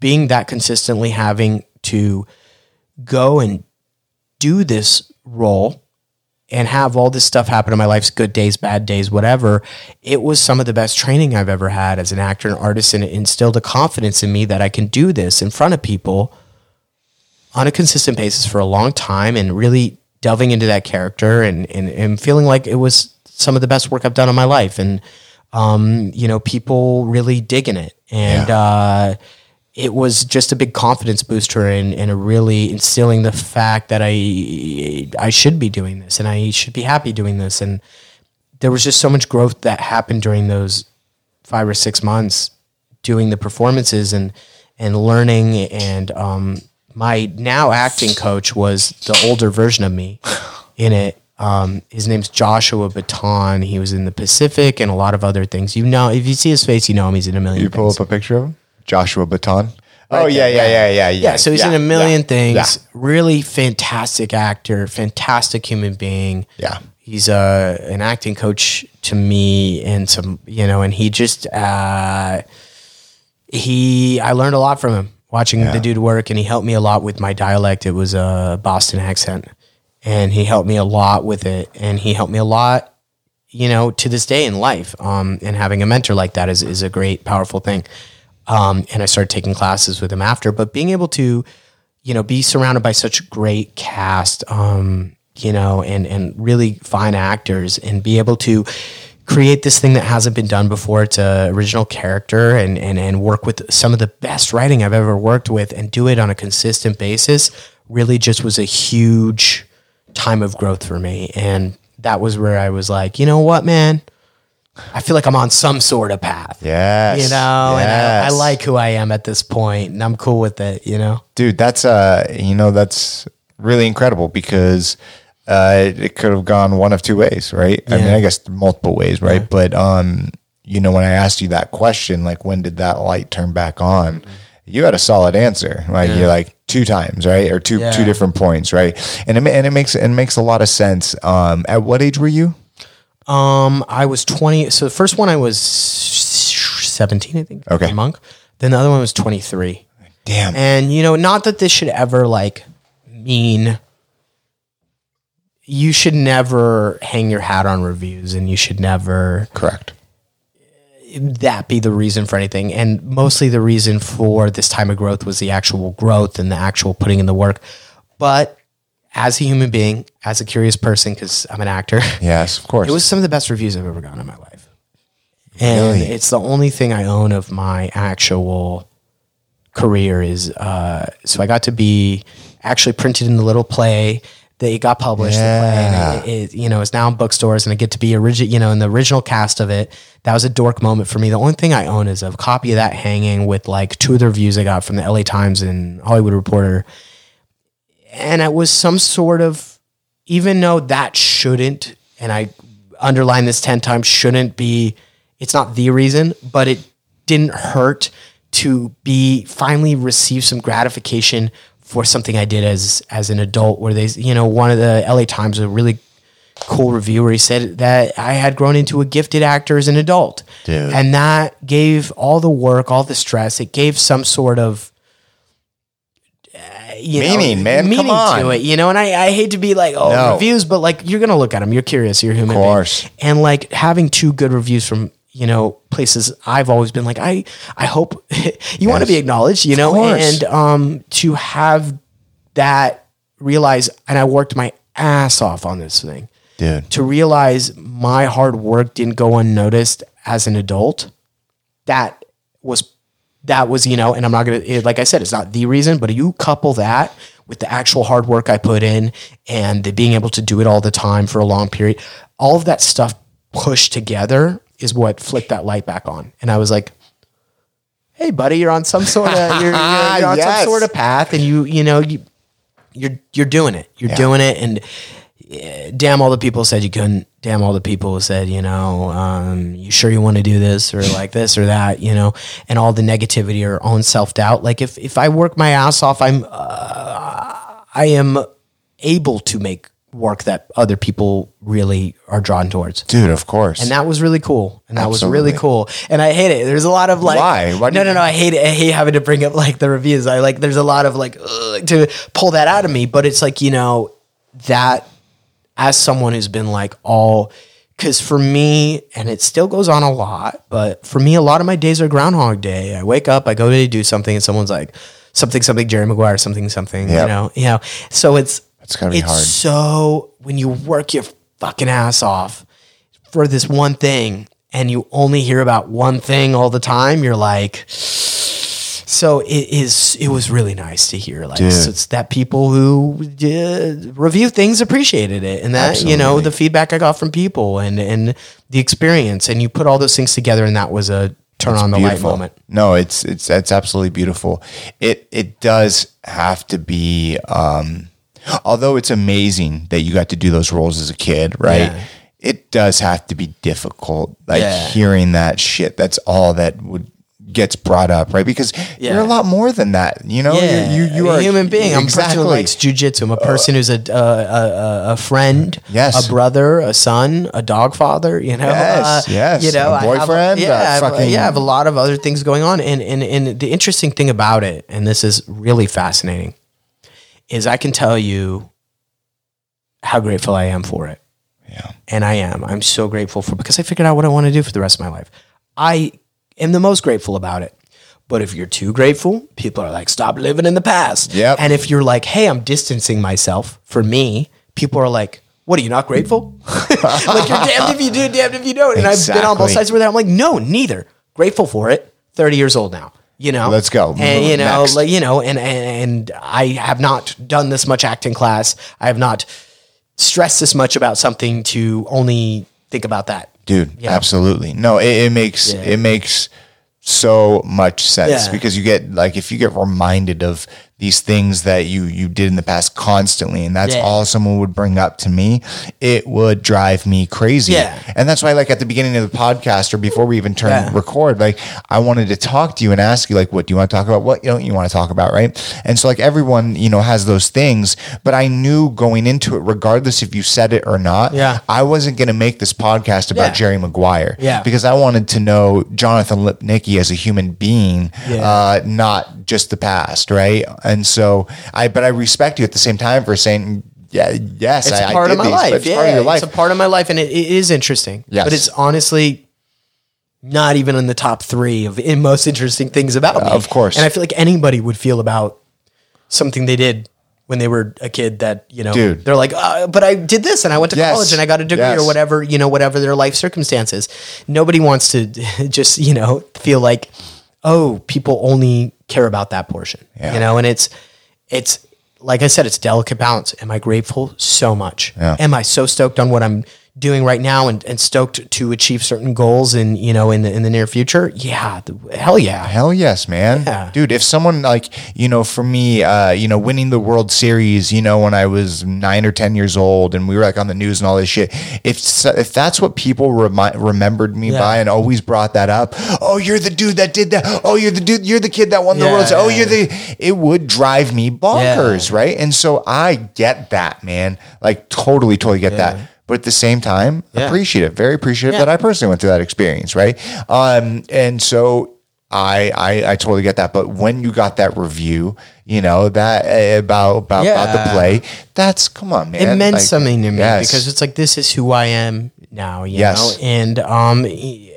being that consistently having to go and do this role and have all this stuff happen in my life's good days, bad days, whatever. It was some of the best training I've ever had as an actor and artist, and it instilled a confidence in me that I can do this in front of people on a consistent basis for a long time and really delving into that character and, and, and feeling like it was some of the best work I've done in my life. And, um, you know, people really digging it. And, uh, it was just a big confidence booster and, and a really instilling the fact that I I should be doing this and I should be happy doing this. And there was just so much growth that happened during those five or six months doing the performances and and learning. And um, my now acting coach was the older version of me in it. Um, his name's Joshua Bitton. He was in the Pacific and a lot of other things. You know if you see his face you know him. He's in a million You pull things. up a picture of him, Joshua Bitton. oh Right yeah, there, yeah, yeah, yeah, yeah. Yeah, so he's in a million yeah, things. Yeah. Really fantastic actor, fantastic human being. Yeah. He's a an acting coach to me and some, you know, and he just uh he I learned a lot from him watching the dude work and he helped me a lot with my dialect. It was a Boston accent. And he helped me a lot with it and he helped me a lot you know, to this day in life. Um, and having a mentor like that is, is a great, powerful thing. Um, and I started taking classes with him after, but being able to, you know, be surrounded by such great cast, um, you know, and, and really fine actors and be able to create this thing that hasn't been done before. It's a original character and, and, and work with some of the best writing I've ever worked with and do it on a consistent basis really just was a huge time of growth for me. And that was where I was like, you know what, man? I feel like I'm on some sort of path. Yes. You know, and I, I like who I am at this point and I'm cool with it, you know? dude that's uh you know that's really incredible because uh it could have gone one of two ways right? I mean i guess multiple ways right? But um you know when i asked you that question like when did that light turn back on? You had a solid answer. Like you're like two times right? Or two Yeah. two different points right? And it, and it makes it makes a lot of sense. Um at what age were you Um, I was 20. So the first one I was 17, I think. Okay. Monk. Then the other one was 23. damn And you know, not that this should ever like mean you should never hang your hat on reviews and you should never correct that be the reason for anything. And mostly the reason for this time of growth was the actual growth and the actual putting in the work. But as a human being, as a curious person, because I'm an actor, yes of course it was some of the best reviews I've ever gotten in my life. And Really? it's the only thing I own of my actual career is uh, so I got to be actually printed in the little play that it got published. The play, and it, it, you know, it's now in bookstores, and I get to be original. You know, in the original cast of it. That was a dork moment for me. The only thing I own is a copy of that hanging with like two of the reviews I got from the L.A. Times and Hollywood Reporter, and it was some sort of even though that shouldn't, and I underline this 10 times, shouldn't be, it's not the reason, but it didn't hurt to be finally receive some gratification for something I did as as an adult where they you know one of the LA Times a really cool review where he said that I had grown into a gifted actor as an adult. Dude. And that gave all the work, all the stress, it gave some sort of uh, you know, Meaning, man. Come meaning on. to it, you know. And I, I hate to be like, oh, No. reviews, but like you're gonna look at them. You're curious. You're a human. Of course. And like having two good reviews from you know places I've always been like, I I hope you want to be acknowledged, you know, course. and um to have that realize, and I worked my ass off on this thing dude to realize my hard work didn't go unnoticed as an adult that was that was you know and i'm not gonna it- like i said it's not the reason but you couple that with the actual hard work i put in and the being able to do it all the time for a long period all of that stuff pushed together is what flicked that light back on and i was like hey buddy you're on some sort of you're, you're, you're on Yes. some sort of path and you you know you you're you're doing it. You're doing it, and damn, all the people said you couldn't. Damn, all the people who said, you know, um, you sure you want to do this or like this or that, you know, and all the negativity or own self doubt. Like if if I work my ass off, I'm uh, I am able to make work that other people really are drawn towards. dude of course And that was really cool. And that was really cool. And I hate it. There's a lot of like, Why? Why no, no, no. I hate it. I hate having to bring up like the reviews. I like, there's a lot of like, ugh, to pull that out of me. But it's like, you know, that as someone who's been like all, because for me, and it still goes on a lot, but for me, a lot of my days are Groundhog Day. I wake up, I go to do something, and someone's like, something, something, Jerry Maguire, something, something, Yep. you know, you know. So it's, It's gotta be it's hard. so when you work your fucking ass off for this one thing and you only hear about one thing all the time, you're like, so it is. It was really nice to hear, like, so it's that people who uh, review things appreciated it, and that you know the feedback I got from people and and the experience, and you put all those things together, and that was a turn on the light moment. No, it's it's it's absolutely beautiful. It it does have to be um although it's amazing that you got to do those roles as a kid, right? Yeah. It does have to be difficult like Yeah. hearing that shit. That's all that would gets brought up, right? Because Yeah. you're a lot more than that. You know, Yeah, you you, you are a human being. I'm a person exactly. who likes jujitsu. I'm a person who's a, a, a, a friend, Yes. a brother, a son, a dog father. You know, Uh, Yes, yes. You know, A I have boyfriend, yeah, I have, fucking- yeah, I have a lot of other things going on. And, and and the interesting thing about it, and this is really fascinating, is I can tell you how grateful I am for it. Yeah. And I am. I'm so grateful for because I figured out what I want to do for the rest of my life. I am the most grateful about it. But if you're too grateful, people are like, stop living in the past. Yep. And if you're like, hey, I'm distancing myself for me, people are like, what are you not grateful? like you're damned if you do, damned if you don't. And I've been on both sides where that. I'm like, no, neither. Grateful for it. 30 years old now. You know, Let's go. And you know, like you know, and, and and I have not done this much acting class. I have not stressed this much about something to only think about that. Dude Yeah. absolutely no it, it makes Yeah. it makes so much sense Yeah. because you get like if you get reminded of these things that you you did in the past constantly and that's Yeah. all someone would bring up to me it would drive me crazy Yeah. and that's why like at the beginning of the podcast or before we even turn Yeah. record like i wanted to talk to you and ask you like what do you want to talk about what don't you want to talk about right and so like everyone you know has those things but i knew going into it regardless if you said it or not Yeah. i wasn't going to make this podcast about jerry maguire Yeah. because i wanted to know jonathan lipnicki as a human being uh, not just the past right and so i but i respect you at the same time for saying yeah yes It's I, a part I of my these, life. it's yeah, part of your life it's a part of my life, and it, it is interesting. Yes. but it's honestly not even in the top three of in most interesting things about me. of course. and I feel like anybody would feel about something they did when they were a kid that you know Dude. they're like uh, but i did this and i went to Yes. college and i got a degree Yes. or whatever you know whatever their life circumstances nobody wants to just you know feel like oh people only care about that portion Yeah. you know and it's it's like i said it's delicate balance am i grateful so much Yeah. am i so stoked on what i'm doing right now and, and stoked to achieve certain goals in you know in the in the near future yeah the, hell yeah Hell yes, man. Yeah. Dude, if someone like, you know, for me, uh, you know, winning the World Series, you know, when I was nine or 10 years old and we were like on the news and all this shit, if, if that's what people remi- remembered me Yeah. by and always brought that up, oh, you're the dude that did that. Oh, you're the dude, you're the kid that won the Yeah, World Series. Oh, you're the, it would drive me bonkers, right? And so I get that, man. Like, totally, totally get that. But at the same time, Yeah. appreciative, very appreciative Yeah. that I personally went through that experience, right? Um, and so I, I I totally get that. But when you got that review, you know that uh, about about, about the play, that's come on, man. it meant Like, something to me yes. because it's like this is who I am now, you Yes. know. And um,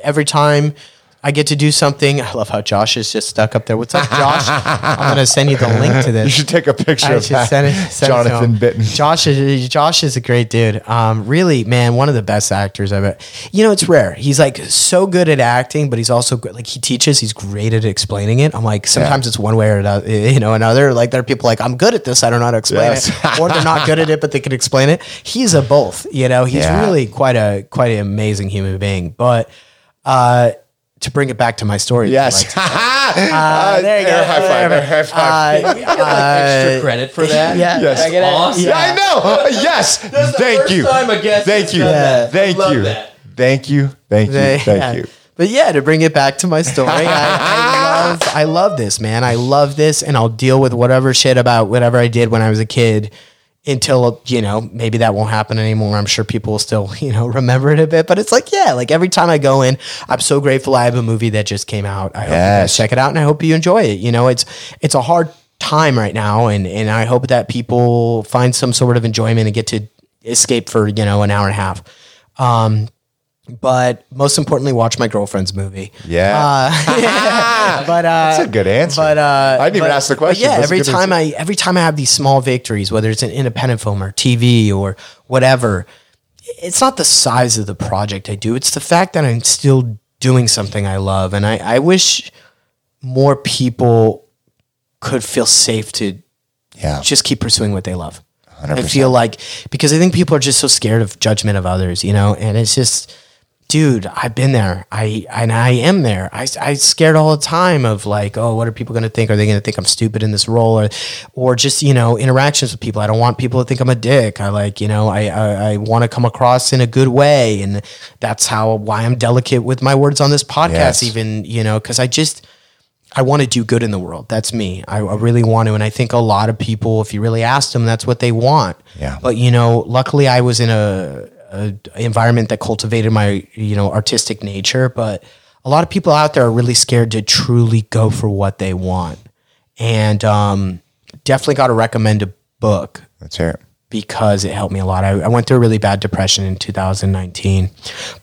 every time I get to do something, I love how Josh is just stuck up there. What's up, Josh? I'm gonna send you the link to this. you should take a picture I of should that. send it, send Jonathan. Bitten. Josh is Josh is a great dude. Um, really, man, one of the best actors I've ever. You know, it's rare. He's like so good at acting, but he's also good. Like he teaches. He's great at explaining it. I'm like sometimes it's one way or another. You know, another. Like there are people like I'm good at this. I don't know how to explain Yes. it, or they're not good at it, but they can explain it. He's a both. You know, he's Yeah. really quite a quite an amazing human being. But uh, to bring it back to my story, Yes. Uh, there you go. Air high five. Air high five. Uh, Extra credit for that. yeah. Yes. I get. Awesome. Yeah, I know. Yes. The Thank first you. time a guest Thank has you. done that. Thank you. that. Thank you. Thank you. They- Thank yeah. you. But yeah, to bring it back to my story, I, I love I love this, man. I love this and I'll deal with whatever shit about whatever I did when I was a kid until, you know, maybe that won't happen anymore. I'm sure people will still, you know, remember it a bit. But it's like, yeah, like every time I go in, I'm so grateful I have a movie that just came out. I hope you guys check it out and I hope you enjoy it. You know, it's it's a hard time right now and and I hope that people find some sort of enjoyment and get to escape for, you know, an hour and a half. Um but most importantly, watch my girlfriend's movie. Yeah. Uh, but uh, That's a good answer. But uh, I didn't even but- ask the question. Yeah, That's every time answer. I every time I have these small victories, whether it's an independent film or TV or whatever, it's not the size of the project I do. It's the fact that I'm still doing something I love, and I, I wish more people could feel safe to yeah. just keep pursuing what they love. I 100%. feel like because I think people are just so scared of judgment of others, you know, and it's just, dude, I've been there. I and I am there. I I scared all the time of like, oh, what are people going to think? Are they going to think I'm stupid in this role, or or just you know interactions with people? I don't want people to think I'm a dick. I like you know I I, I want to come across in a good way, and that's how why I'm delicate with my words on this podcast. Yes. Even you know because I just. I want to do good in the world. That's me. I, I really want to, and I think a lot of people, if you really ask them, that's what they want. Yeah. But you know, luckily, I was in a, a environment that cultivated my you know artistic nature. But a lot of people out there are really scared to truly go for what they want, and um, definitely got to recommend a book. Let's hear it. because it helped me a lot. I, I went through a really bad depression in 2019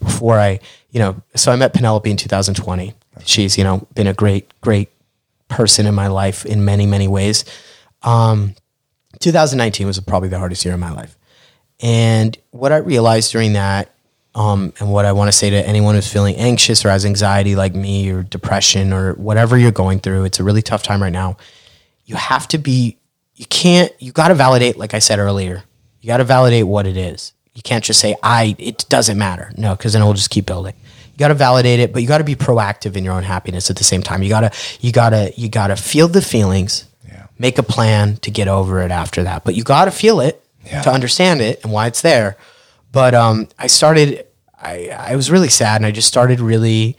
before I, you know, so I met Penelope in 2020. She's, you know, been a great, great person in my life in many, many ways. Um, 2019 was probably the hardest year of my life. And what I realized during that, um, and what I want to say to anyone who's feeling anxious or has anxiety like me or depression or whatever you're going through, it's a really tough time right now. You have to be, you can't, you got to validate, like I said earlier, you got to validate what it is. You can't just say, I, it doesn't matter. No, because then it will just keep building. You got to validate it, but you got to be proactive in your own happiness at the same time. You got to, you got to, you got to feel the feelings, make a plan to get over it after that. But you got to feel it Yeah. to understand it and why it's there. But um, I started, I, I was really sad and I just started really,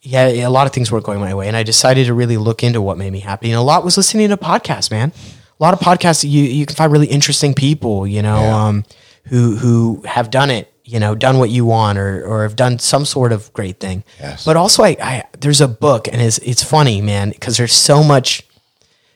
yeah, a lot of things weren't going my way. And I decided to really look into what made me happy. And a lot was listening to podcasts, man. A lot of podcasts, you, you can find really interesting people, you know, um, who, who have done it, you know, done what you want or, or have done some sort of great thing. Yes. But also I, I, there's a book and it's, it's funny, man, because there's so much,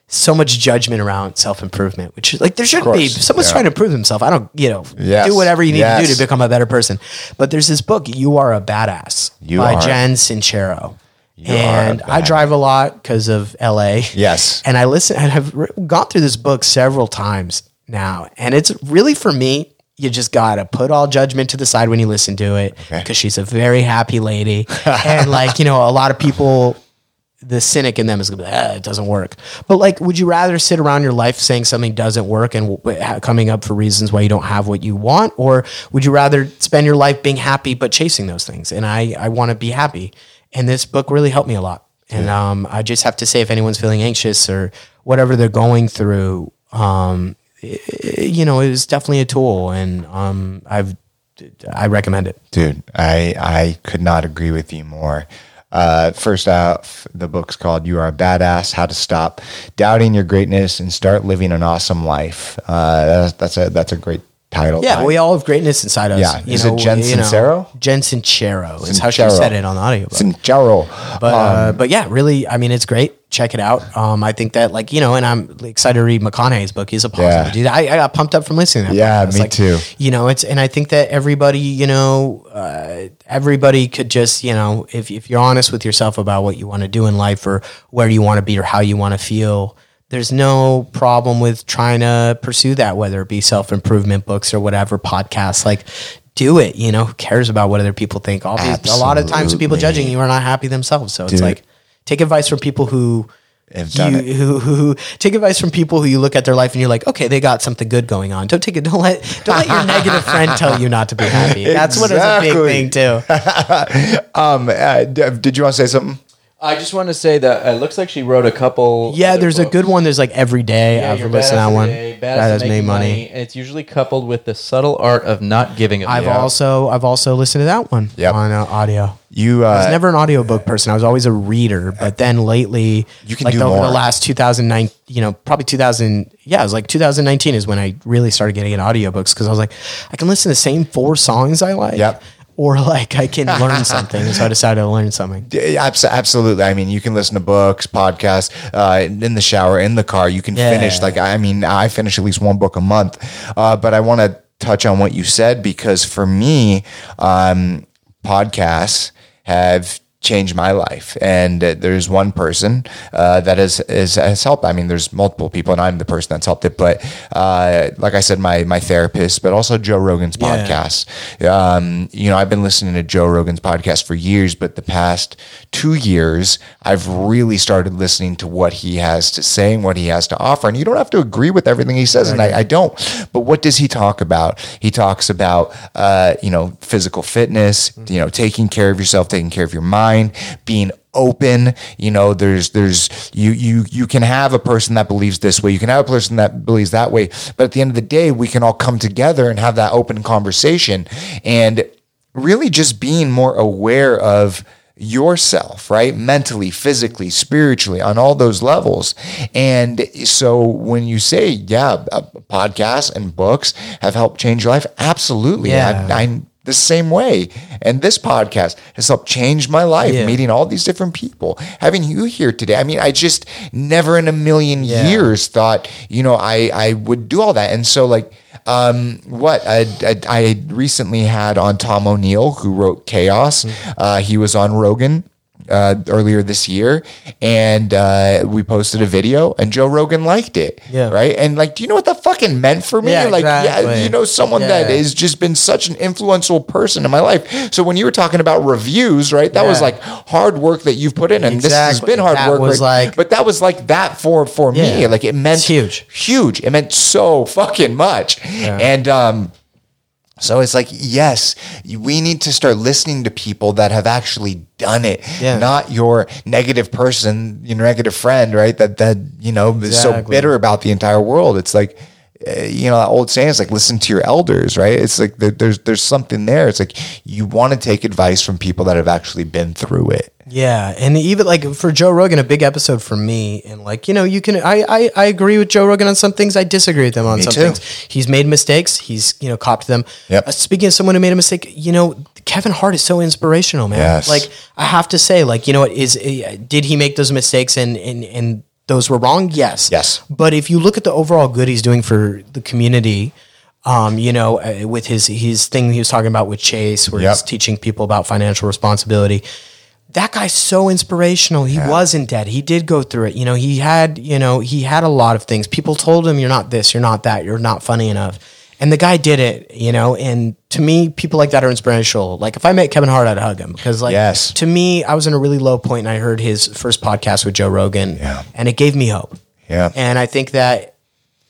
so much judgment around self improvement, which is like there shouldn't be. someone's yeah. trying to prove himself, I don't, you know, Yes, do whatever you need to do to become a better person. But there's this book, You Are a Badass You by Are- Jen Sincero. You and I drive a lot because of LA. Yes. And I listen and I've re- gone through this book several times now. And it's really for me, you just gotta put all judgment to the side when you listen to it. Okay. Because she's a very happy lady. and like, you know, a lot of people the cynic in them is gonna be like, ah, it doesn't work. But like, would you rather sit around your life saying something doesn't work and w- coming up for reasons why you don't have what you want, or would you rather spend your life being happy but chasing those things? And I, I want to be happy, and this book really helped me a lot. And um, I just have to say, if anyone's feeling anxious or whatever they're going through, um, i- i- you know, it is definitely a tool, and um, I've I recommend it. Dude, I I could not agree with you more. Uh, first off, the book's called "You Are a Badass: How to Stop Doubting Your Greatness and Start Living an Awesome Life." Uh, that's, that's a that's a great title. Yeah, we all have greatness inside us. Yeah. Is it Jen you know. Sincero? Jen Sincero is how she said it on the audiobook. Sincero. but uh, Um, but yeah, really, I mean, it's great. Check it out. Um, I think that like you know, and I'm excited to read McConaughey's book. He's a positive Yeah. dude. I, I got pumped up from listening. To that Yeah, me Like, too. You know, it's and I think that everybody, you know, uh, everybody could just you know, if if you're honest with yourself about what you want to do in life or where you want to be or how you want to feel. There's no problem with trying to pursue that, whether it be self improvement books or whatever podcasts. Like, do it. You know, who cares about what other people think? Obviously, a lot of times, the people judging you are not happy themselves. So Dude. it's like take advice from people who Have done you, it. who, who, who take advice from people who you look at their life and you're like, okay, they got something good going on. Don't take it. Don't let don't let your negative friend tell you not to be happy. That's what is a big thing too. um, uh, did you want to say something? I just want to say that it looks like she wrote a couple. Yeah, other there's a good one. There's like every day. Yeah, I've Your listened to that Badass one. Every Day, That Badass has made Making money. It's usually coupled with the subtle art of not giving a I've fuck. also I've also listened to that one Yep. on uh, audio. You I was uh, never an audiobook person. I was always a reader, but then lately, You can like do the, more. the last 2009, you know, probably 2000. Yeah, it was like 2019 is when I really started getting into audiobooks because I was like, I can listen to the same four songs I like, Yep. Or like I can learn something. So I decided to learn something. Absolutely. I mean, you can listen to books, podcasts, uh, in the shower, in the car. You can Yeah. finish. Like, I mean, I finish at least one book a month. Uh, but I want to touch on what you said because for me, um, podcasts have changed my life. And uh, there's one person uh, that has, has has helped. I mean, there's multiple people, and I'm the person that's helped it. But uh, like I said, my my therapist, but also Joe Rogan's Yeah. podcast. Um, you know, I've been listening to Joe Rogan's podcast for years, but the past two years, I've really started listening to what he has to say and what he has to offer. And you don't have to agree with everything he says, and I, I don't. But what does he talk about? He talks about, uh, you know, physical fitness, you know, taking care of yourself, taking care of your mind, being open you know there's there's you you you can have a person that believes this way you can have a person that believes that way but at the end of the day we can all come together and have that open conversation and really just being more aware of yourself, right? Mentally, physically, spiritually, on all those levels. And so when you say, yeah, podcasts and books have helped change your life, absolutely. Yeah. I, I'm the same way. And this podcast has helped change my life, Yeah. meeting all these different people. Having you here today, I mean, I just never in a million Yeah. years thought, you know, I, I would do all that. And so, like, Um, what I, I, I recently had on Tom O'Neill, who wrote Chaos. Mm-hmm. Uh, he was on Rogan uh, earlier this year, and uh, we posted a video, and Joe Rogan liked it. Yeah. Right. And like, do you know what that fucking meant for me? Yeah, like, yeah, exactly. you know, someone that has just been such an influential person in my life. So when you were talking about reviews, right, that was like hard work that you've put in, and this has been hard That work. was right? like- but that was like that for for me. Like it meant It's huge. huge. It meant so fucking much. And um, so it's like, yes, we need to start listening to people that have actually done it, Yeah. not your negative person, your negative friend, right? That that you know is so bitter about the entire world. It's like. You know, that old saying is like listen to your elders, right? It's like there, there's there's something there. It's like you want to take advice from people that have actually been through it. Yeah, and even like for Joe Rogan, a big episode for me, and like you know, you can I I, I agree with Joe Rogan on some things. I disagree with him on Me some too. things. He's made mistakes. He's you know copped them. Yep. Uh, speaking of someone who made a mistake, you know, Kevin Hart is so inspirational, man. Yes. Like I have to say, like you know, what is uh, did he make those mistakes and and and those were wrong? Yes. Yes. But if you look at the overall good he's doing for the community. Um, you know, uh, with his his thing he was talking about with Chase, where he's teaching people about financial responsibility that guy's so inspirational. He wasn't dead. He did go through it. You know, he had, you know, he had a lot of things. People told him, you're not this, you're not that, you're not funny enough. And the guy did it, you know, and to me, people like that are inspirational. Like if I met Kevin Hart, I'd hug him because like Yes. to me, I was in a really low point and I heard his first podcast with Joe Rogan Yeah. and it gave me hope. Yeah. And I think that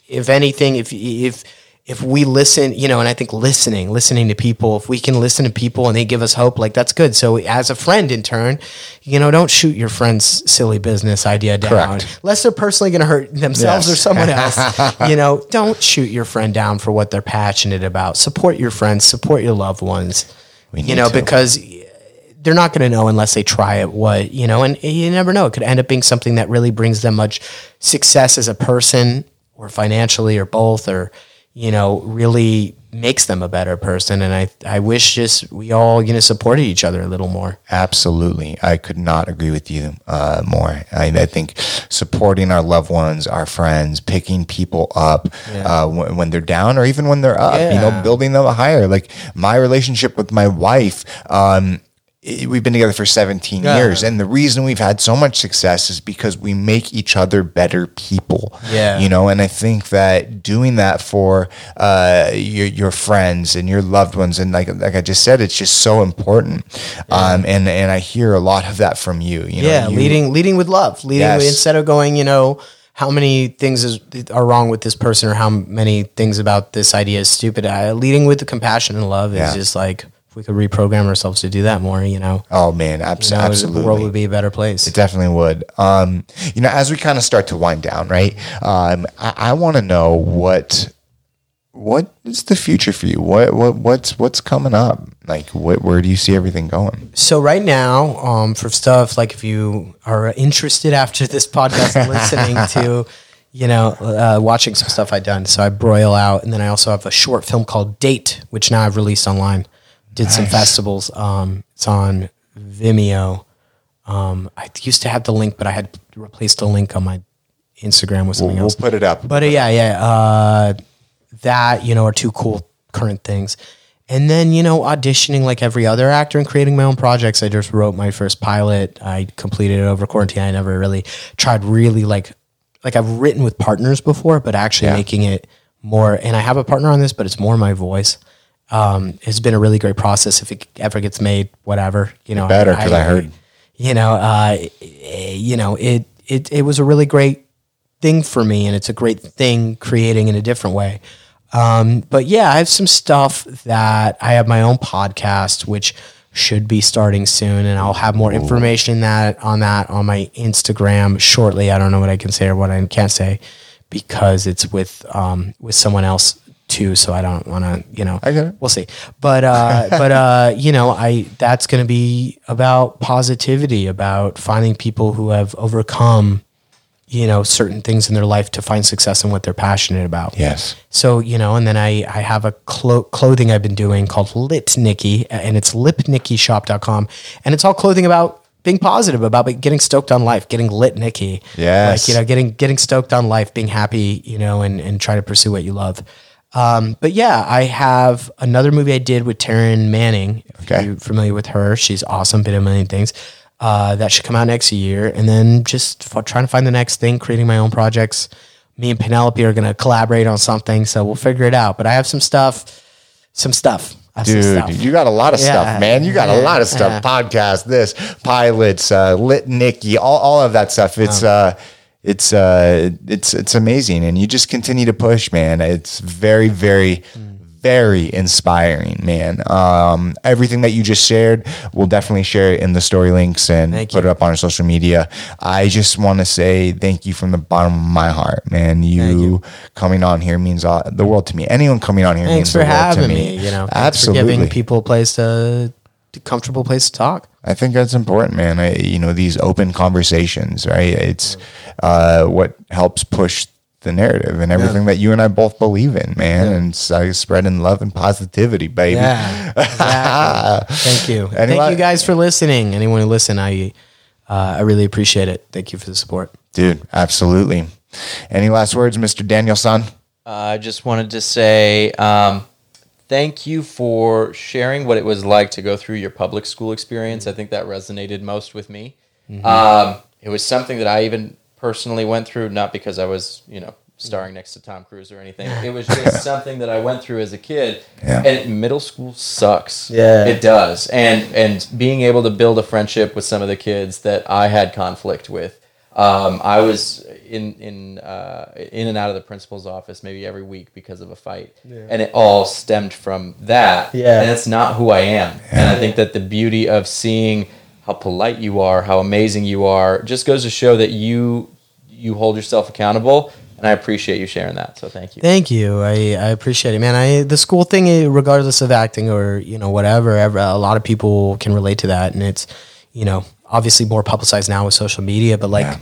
if anything, if if if we listen, you know, and I think listening, listening to people, if we can listen to people and they give us hope, like that's good. So as a friend in turn, you know, don't shoot your friend's silly business idea down. Correct. Unless they're personally going to hurt themselves Yes. or someone else. you know, don't shoot your friend down for what they're passionate about. Support your friends, support your loved ones. You know, to. because they're not going to know unless they try it what you know and you never know it could end up being something that really brings them much success as a person or financially or both or you know really makes them a better person and i i wish just we all you know supported each other a little more Absolutely. I could not agree with you uh, more. I, I think supporting our loved ones, our friends, picking people up uh, when, when they're down or even when they're up, you know, building them higher. Like my relationship with my wife, um, i- we've been together for 17 Yeah. years. And the reason we've had so much success is because we make each other better people. Yeah. You know, and I think that doing that for uh, your, your friends and your loved ones, and like, like I just said, it's just so important. Um, and, and I hear a lot of that from you. you know, yeah you- leading leading with love leading Yes. with, instead of going you know how many things is, are wrong with this person or how many things about this idea is stupid uh, leading with the compassion and love Yeah. is just like we could reprogram ourselves to do that more you know Oh man, abs- you know, absolutely. the world would be a better place It definitely would. Um, you know, as we kind of start to wind down, right? Um, I, I want to know what what is the future for you? What what what's what's coming up? Like, what, where do you see everything going? So right now, um, for stuff like if you are interested after this podcast, listening to, you know, uh, watching some stuff I've done. So I broil out, and then I also have a short film called Date, which now I've released online. Did some festivals. Um, it's on Vimeo. Um, I used to have the link, but I had replaced the link on my Instagram with something We'll else. put it up. But uh, yeah, yeah, uh, that you know are two cool current things. And then you know auditioning like every other actor and creating my own projects. I just wrote my first pilot. I completed it over quarantine. I never really tried really like like I've written with partners before, but actually Yeah. making it more. And I have a partner on this, but it's more my voice. Um, it's been a really great process. If it ever gets made, whatever you know, better, 'cause I heard. you know, uh, you know, it it it was a really great thing for me, and it's a great thing creating in a different way. Um, but yeah, I have some stuff that I have my own podcast, which should be starting soon, and I'll have more information that on that on my Instagram shortly. I don't know what I can say or what I can't say because it's with um, with someone else too. So I don't want to, you know. I get it. We'll see. But uh, but uh, you know, I that's going to be about positivity, about finding people who have overcome, you know, certain things in their life to find success in what they're passionate about. yes. So, you know, and then I, I have a clo- clothing I've been doing called Lit Nikki, and it's lipnickyshop.com. And it's all clothing about being positive, about getting stoked on life, getting lit Nikki. Yes. Like, you know, getting getting stoked on life, being happy, you know, and, and try to pursue what you love. Um, but yeah, I have another movie I did with Taryn Manning. If Okay. you're familiar with her, she's awesome, been in a million things. Uh, that should come out next year, and then just f- trying to find the next thing, creating my own projects. Me and Penelope are going to collaborate on something, so we'll figure it out. But I have some stuff, some stuff. I have some Dude, you got a lot of Yeah. stuff, man. You got a lot of stuff. Podcast, this, pilots, uh, lit Nikki, all, all of that stuff. It's uh it's uh it's it's amazing. And you just continue to push, man. It's very, very, very inspiring, man. Um everything that you just shared, we'll definitely share it in the story links and put you. it up on our social media. I just want to say thank you from the bottom of my heart, man. You, coming on here means all, the world to me. Anyone coming on here Thanks means for the world to having me. You know, absolutely for giving people a place to comfortable place to talk. I think that's important, man. I, you know, these open conversations, right? It's uh, what helps push the narrative and everything that you and I both believe in, man. And so spreading love and positivity, baby. Yeah, exactly. Thank you. Any Thank you guys for listening. Anyone who listen, I uh, I really appreciate it. Thank you for the support. Dude, absolutely. Any last words, Mr. Danielson? I just wanted to say um, thank you for sharing what it was like to go through your public school experience. I think that resonated most with me. Um, it was something that I even personally went through, not because I was, you know, starring next to Tom Cruise or anything. It was just something that I went through as a kid. Yeah. And middle school sucks. Yeah. It does. And and being able to build a friendship with some of the kids that I had conflict with. Um, I was in in uh, in and out of the principal's office maybe every week because of a fight, and it all stemmed from that. Yeah. and that's not who I am. And I think that the beauty of seeing how polite you are, how amazing you are, just goes to show that you you hold yourself accountable. And I appreciate you sharing that. So thank you. Thank you. I, I appreciate it, man. I the school thing, eh, regardless of acting or you know whatever, ever, a lot of people can relate to that, and it's you know obviously more publicized now with social media. But like, Yeah.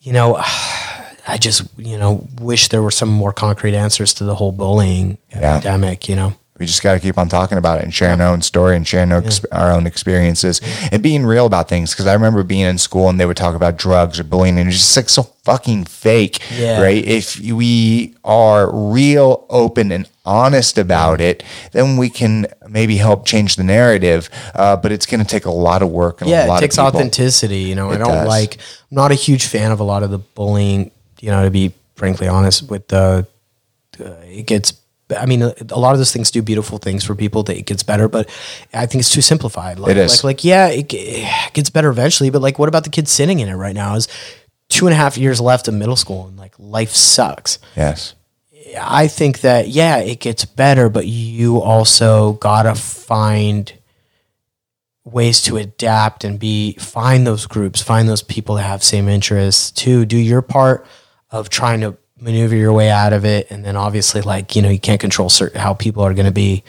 you know, I just you know wish there were some more concrete answers to the whole bullying Yeah. epidemic. You know, we just got to keep on talking about it and sharing our own story and sharing our, exp- our own experiences and being real about things. Because I remember being in school and they would talk about drugs or bullying, and it's just like so fucking fake, Yeah. right? If we are real, open, and honest about it, then we can maybe help change the narrative. Uh, but it's going to take a lot of work and a yeah, lot it takes of authenticity. You know, I don't does. like. I'm not a huge fan of a lot of the bullying. You know, to be frankly honest, with the uh, it gets. I mean, a lot of those things do beautiful things for people. That it gets better, but I think it's too simplified. Like, It is. Like, like yeah, it, it gets better eventually, but like, what about the kids sitting in it right now? Is two and a half years left of middle school, and like life sucks. Yes. I think that yeah, it gets better, but you also gotta find ways to adapt and be find those groups, find those people that have same interests to do your part of trying to maneuver your way out of it. And then obviously, like you know, you can't control certain how people are going to be,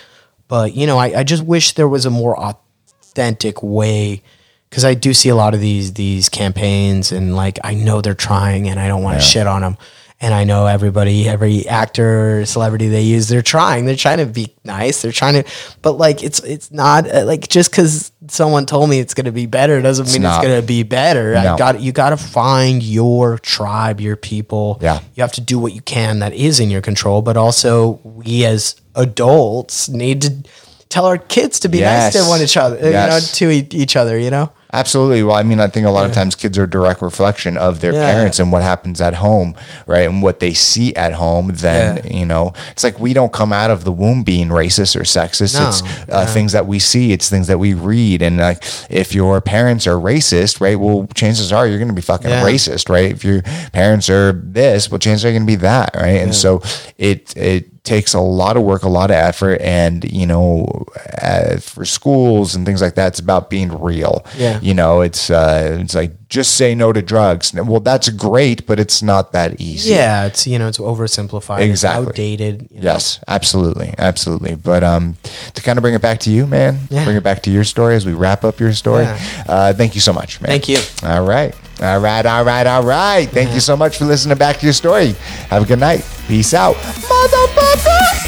but you know, I, I just wish there was a more authentic way. Because I do see a lot of these these campaigns, and like I know they're trying, and I don't want to shit on them. And I know everybody, every actor, celebrity they use, they're trying. They're trying to be nice. They're trying to, but like it's it's not uh, like just because someone told me it's going to be better doesn't mean not. it's going to be better. No. I got you got to find your tribe, your people. Yeah. you have to do what you can that is in your control, but also we as adults need to tell our kids to be nice to one each other, Yes. you know, to e- each other. You know, Absolutely. Well, I mean, I think a lot of times kids are a direct reflection of their Yeah. parents and what happens at home, right? And what they see at home. Then, Yeah. you know, it's like we don't come out of the womb being racist or sexist. No. It's uh, things that we see, it's things that we read. And like, if your parents are racist, right? Well, chances are you're going to be fucking Yeah. racist, right? If your parents are this, well, chances are going to be that, right? And so it, it, takes a lot of work, a lot of effort, and you know, uh, for schools and things like that, it's about being real. Yeah. You know, it's uh, it's like just say no to drugs. Well, that's great, but it's not that easy. yeah, it's you know, it's oversimplified, Exactly. it's outdated. you know. Yes, absolutely, absolutely. But um, to kind of bring it back to you, man, Yeah. bring it back to your story as we wrap up your story. Yeah. Uh, thank you so much, man. Thank you. All right, all right, all right, all right. Thank you so much for listening back to your story. Have a good night. Peace out, motherfucker.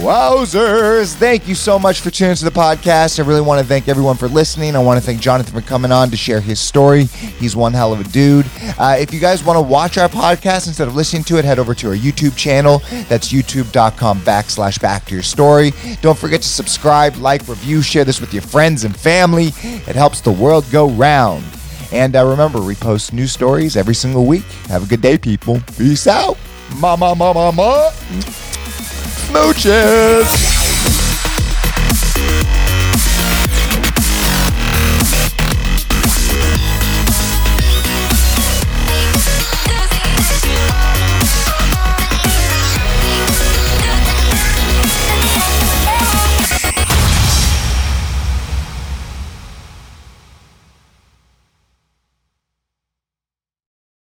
Wowzers. Thank you so much for tuning to the podcast. I really want to thank everyone for listening. I want to thank Jonathan for coming on to share his story. He's one hell of a dude. Uh, if you guys want to watch our podcast instead of listening to it, head over to our YouTube channel. That's youtube.com backslash back to your story. Don't forget to subscribe, like, review, share this with your friends and family. It helps the world go round. And uh, remember, we post new stories every single week. Have a good day, people. Peace out. Ma, ma, ma, ma, ma. Smooches!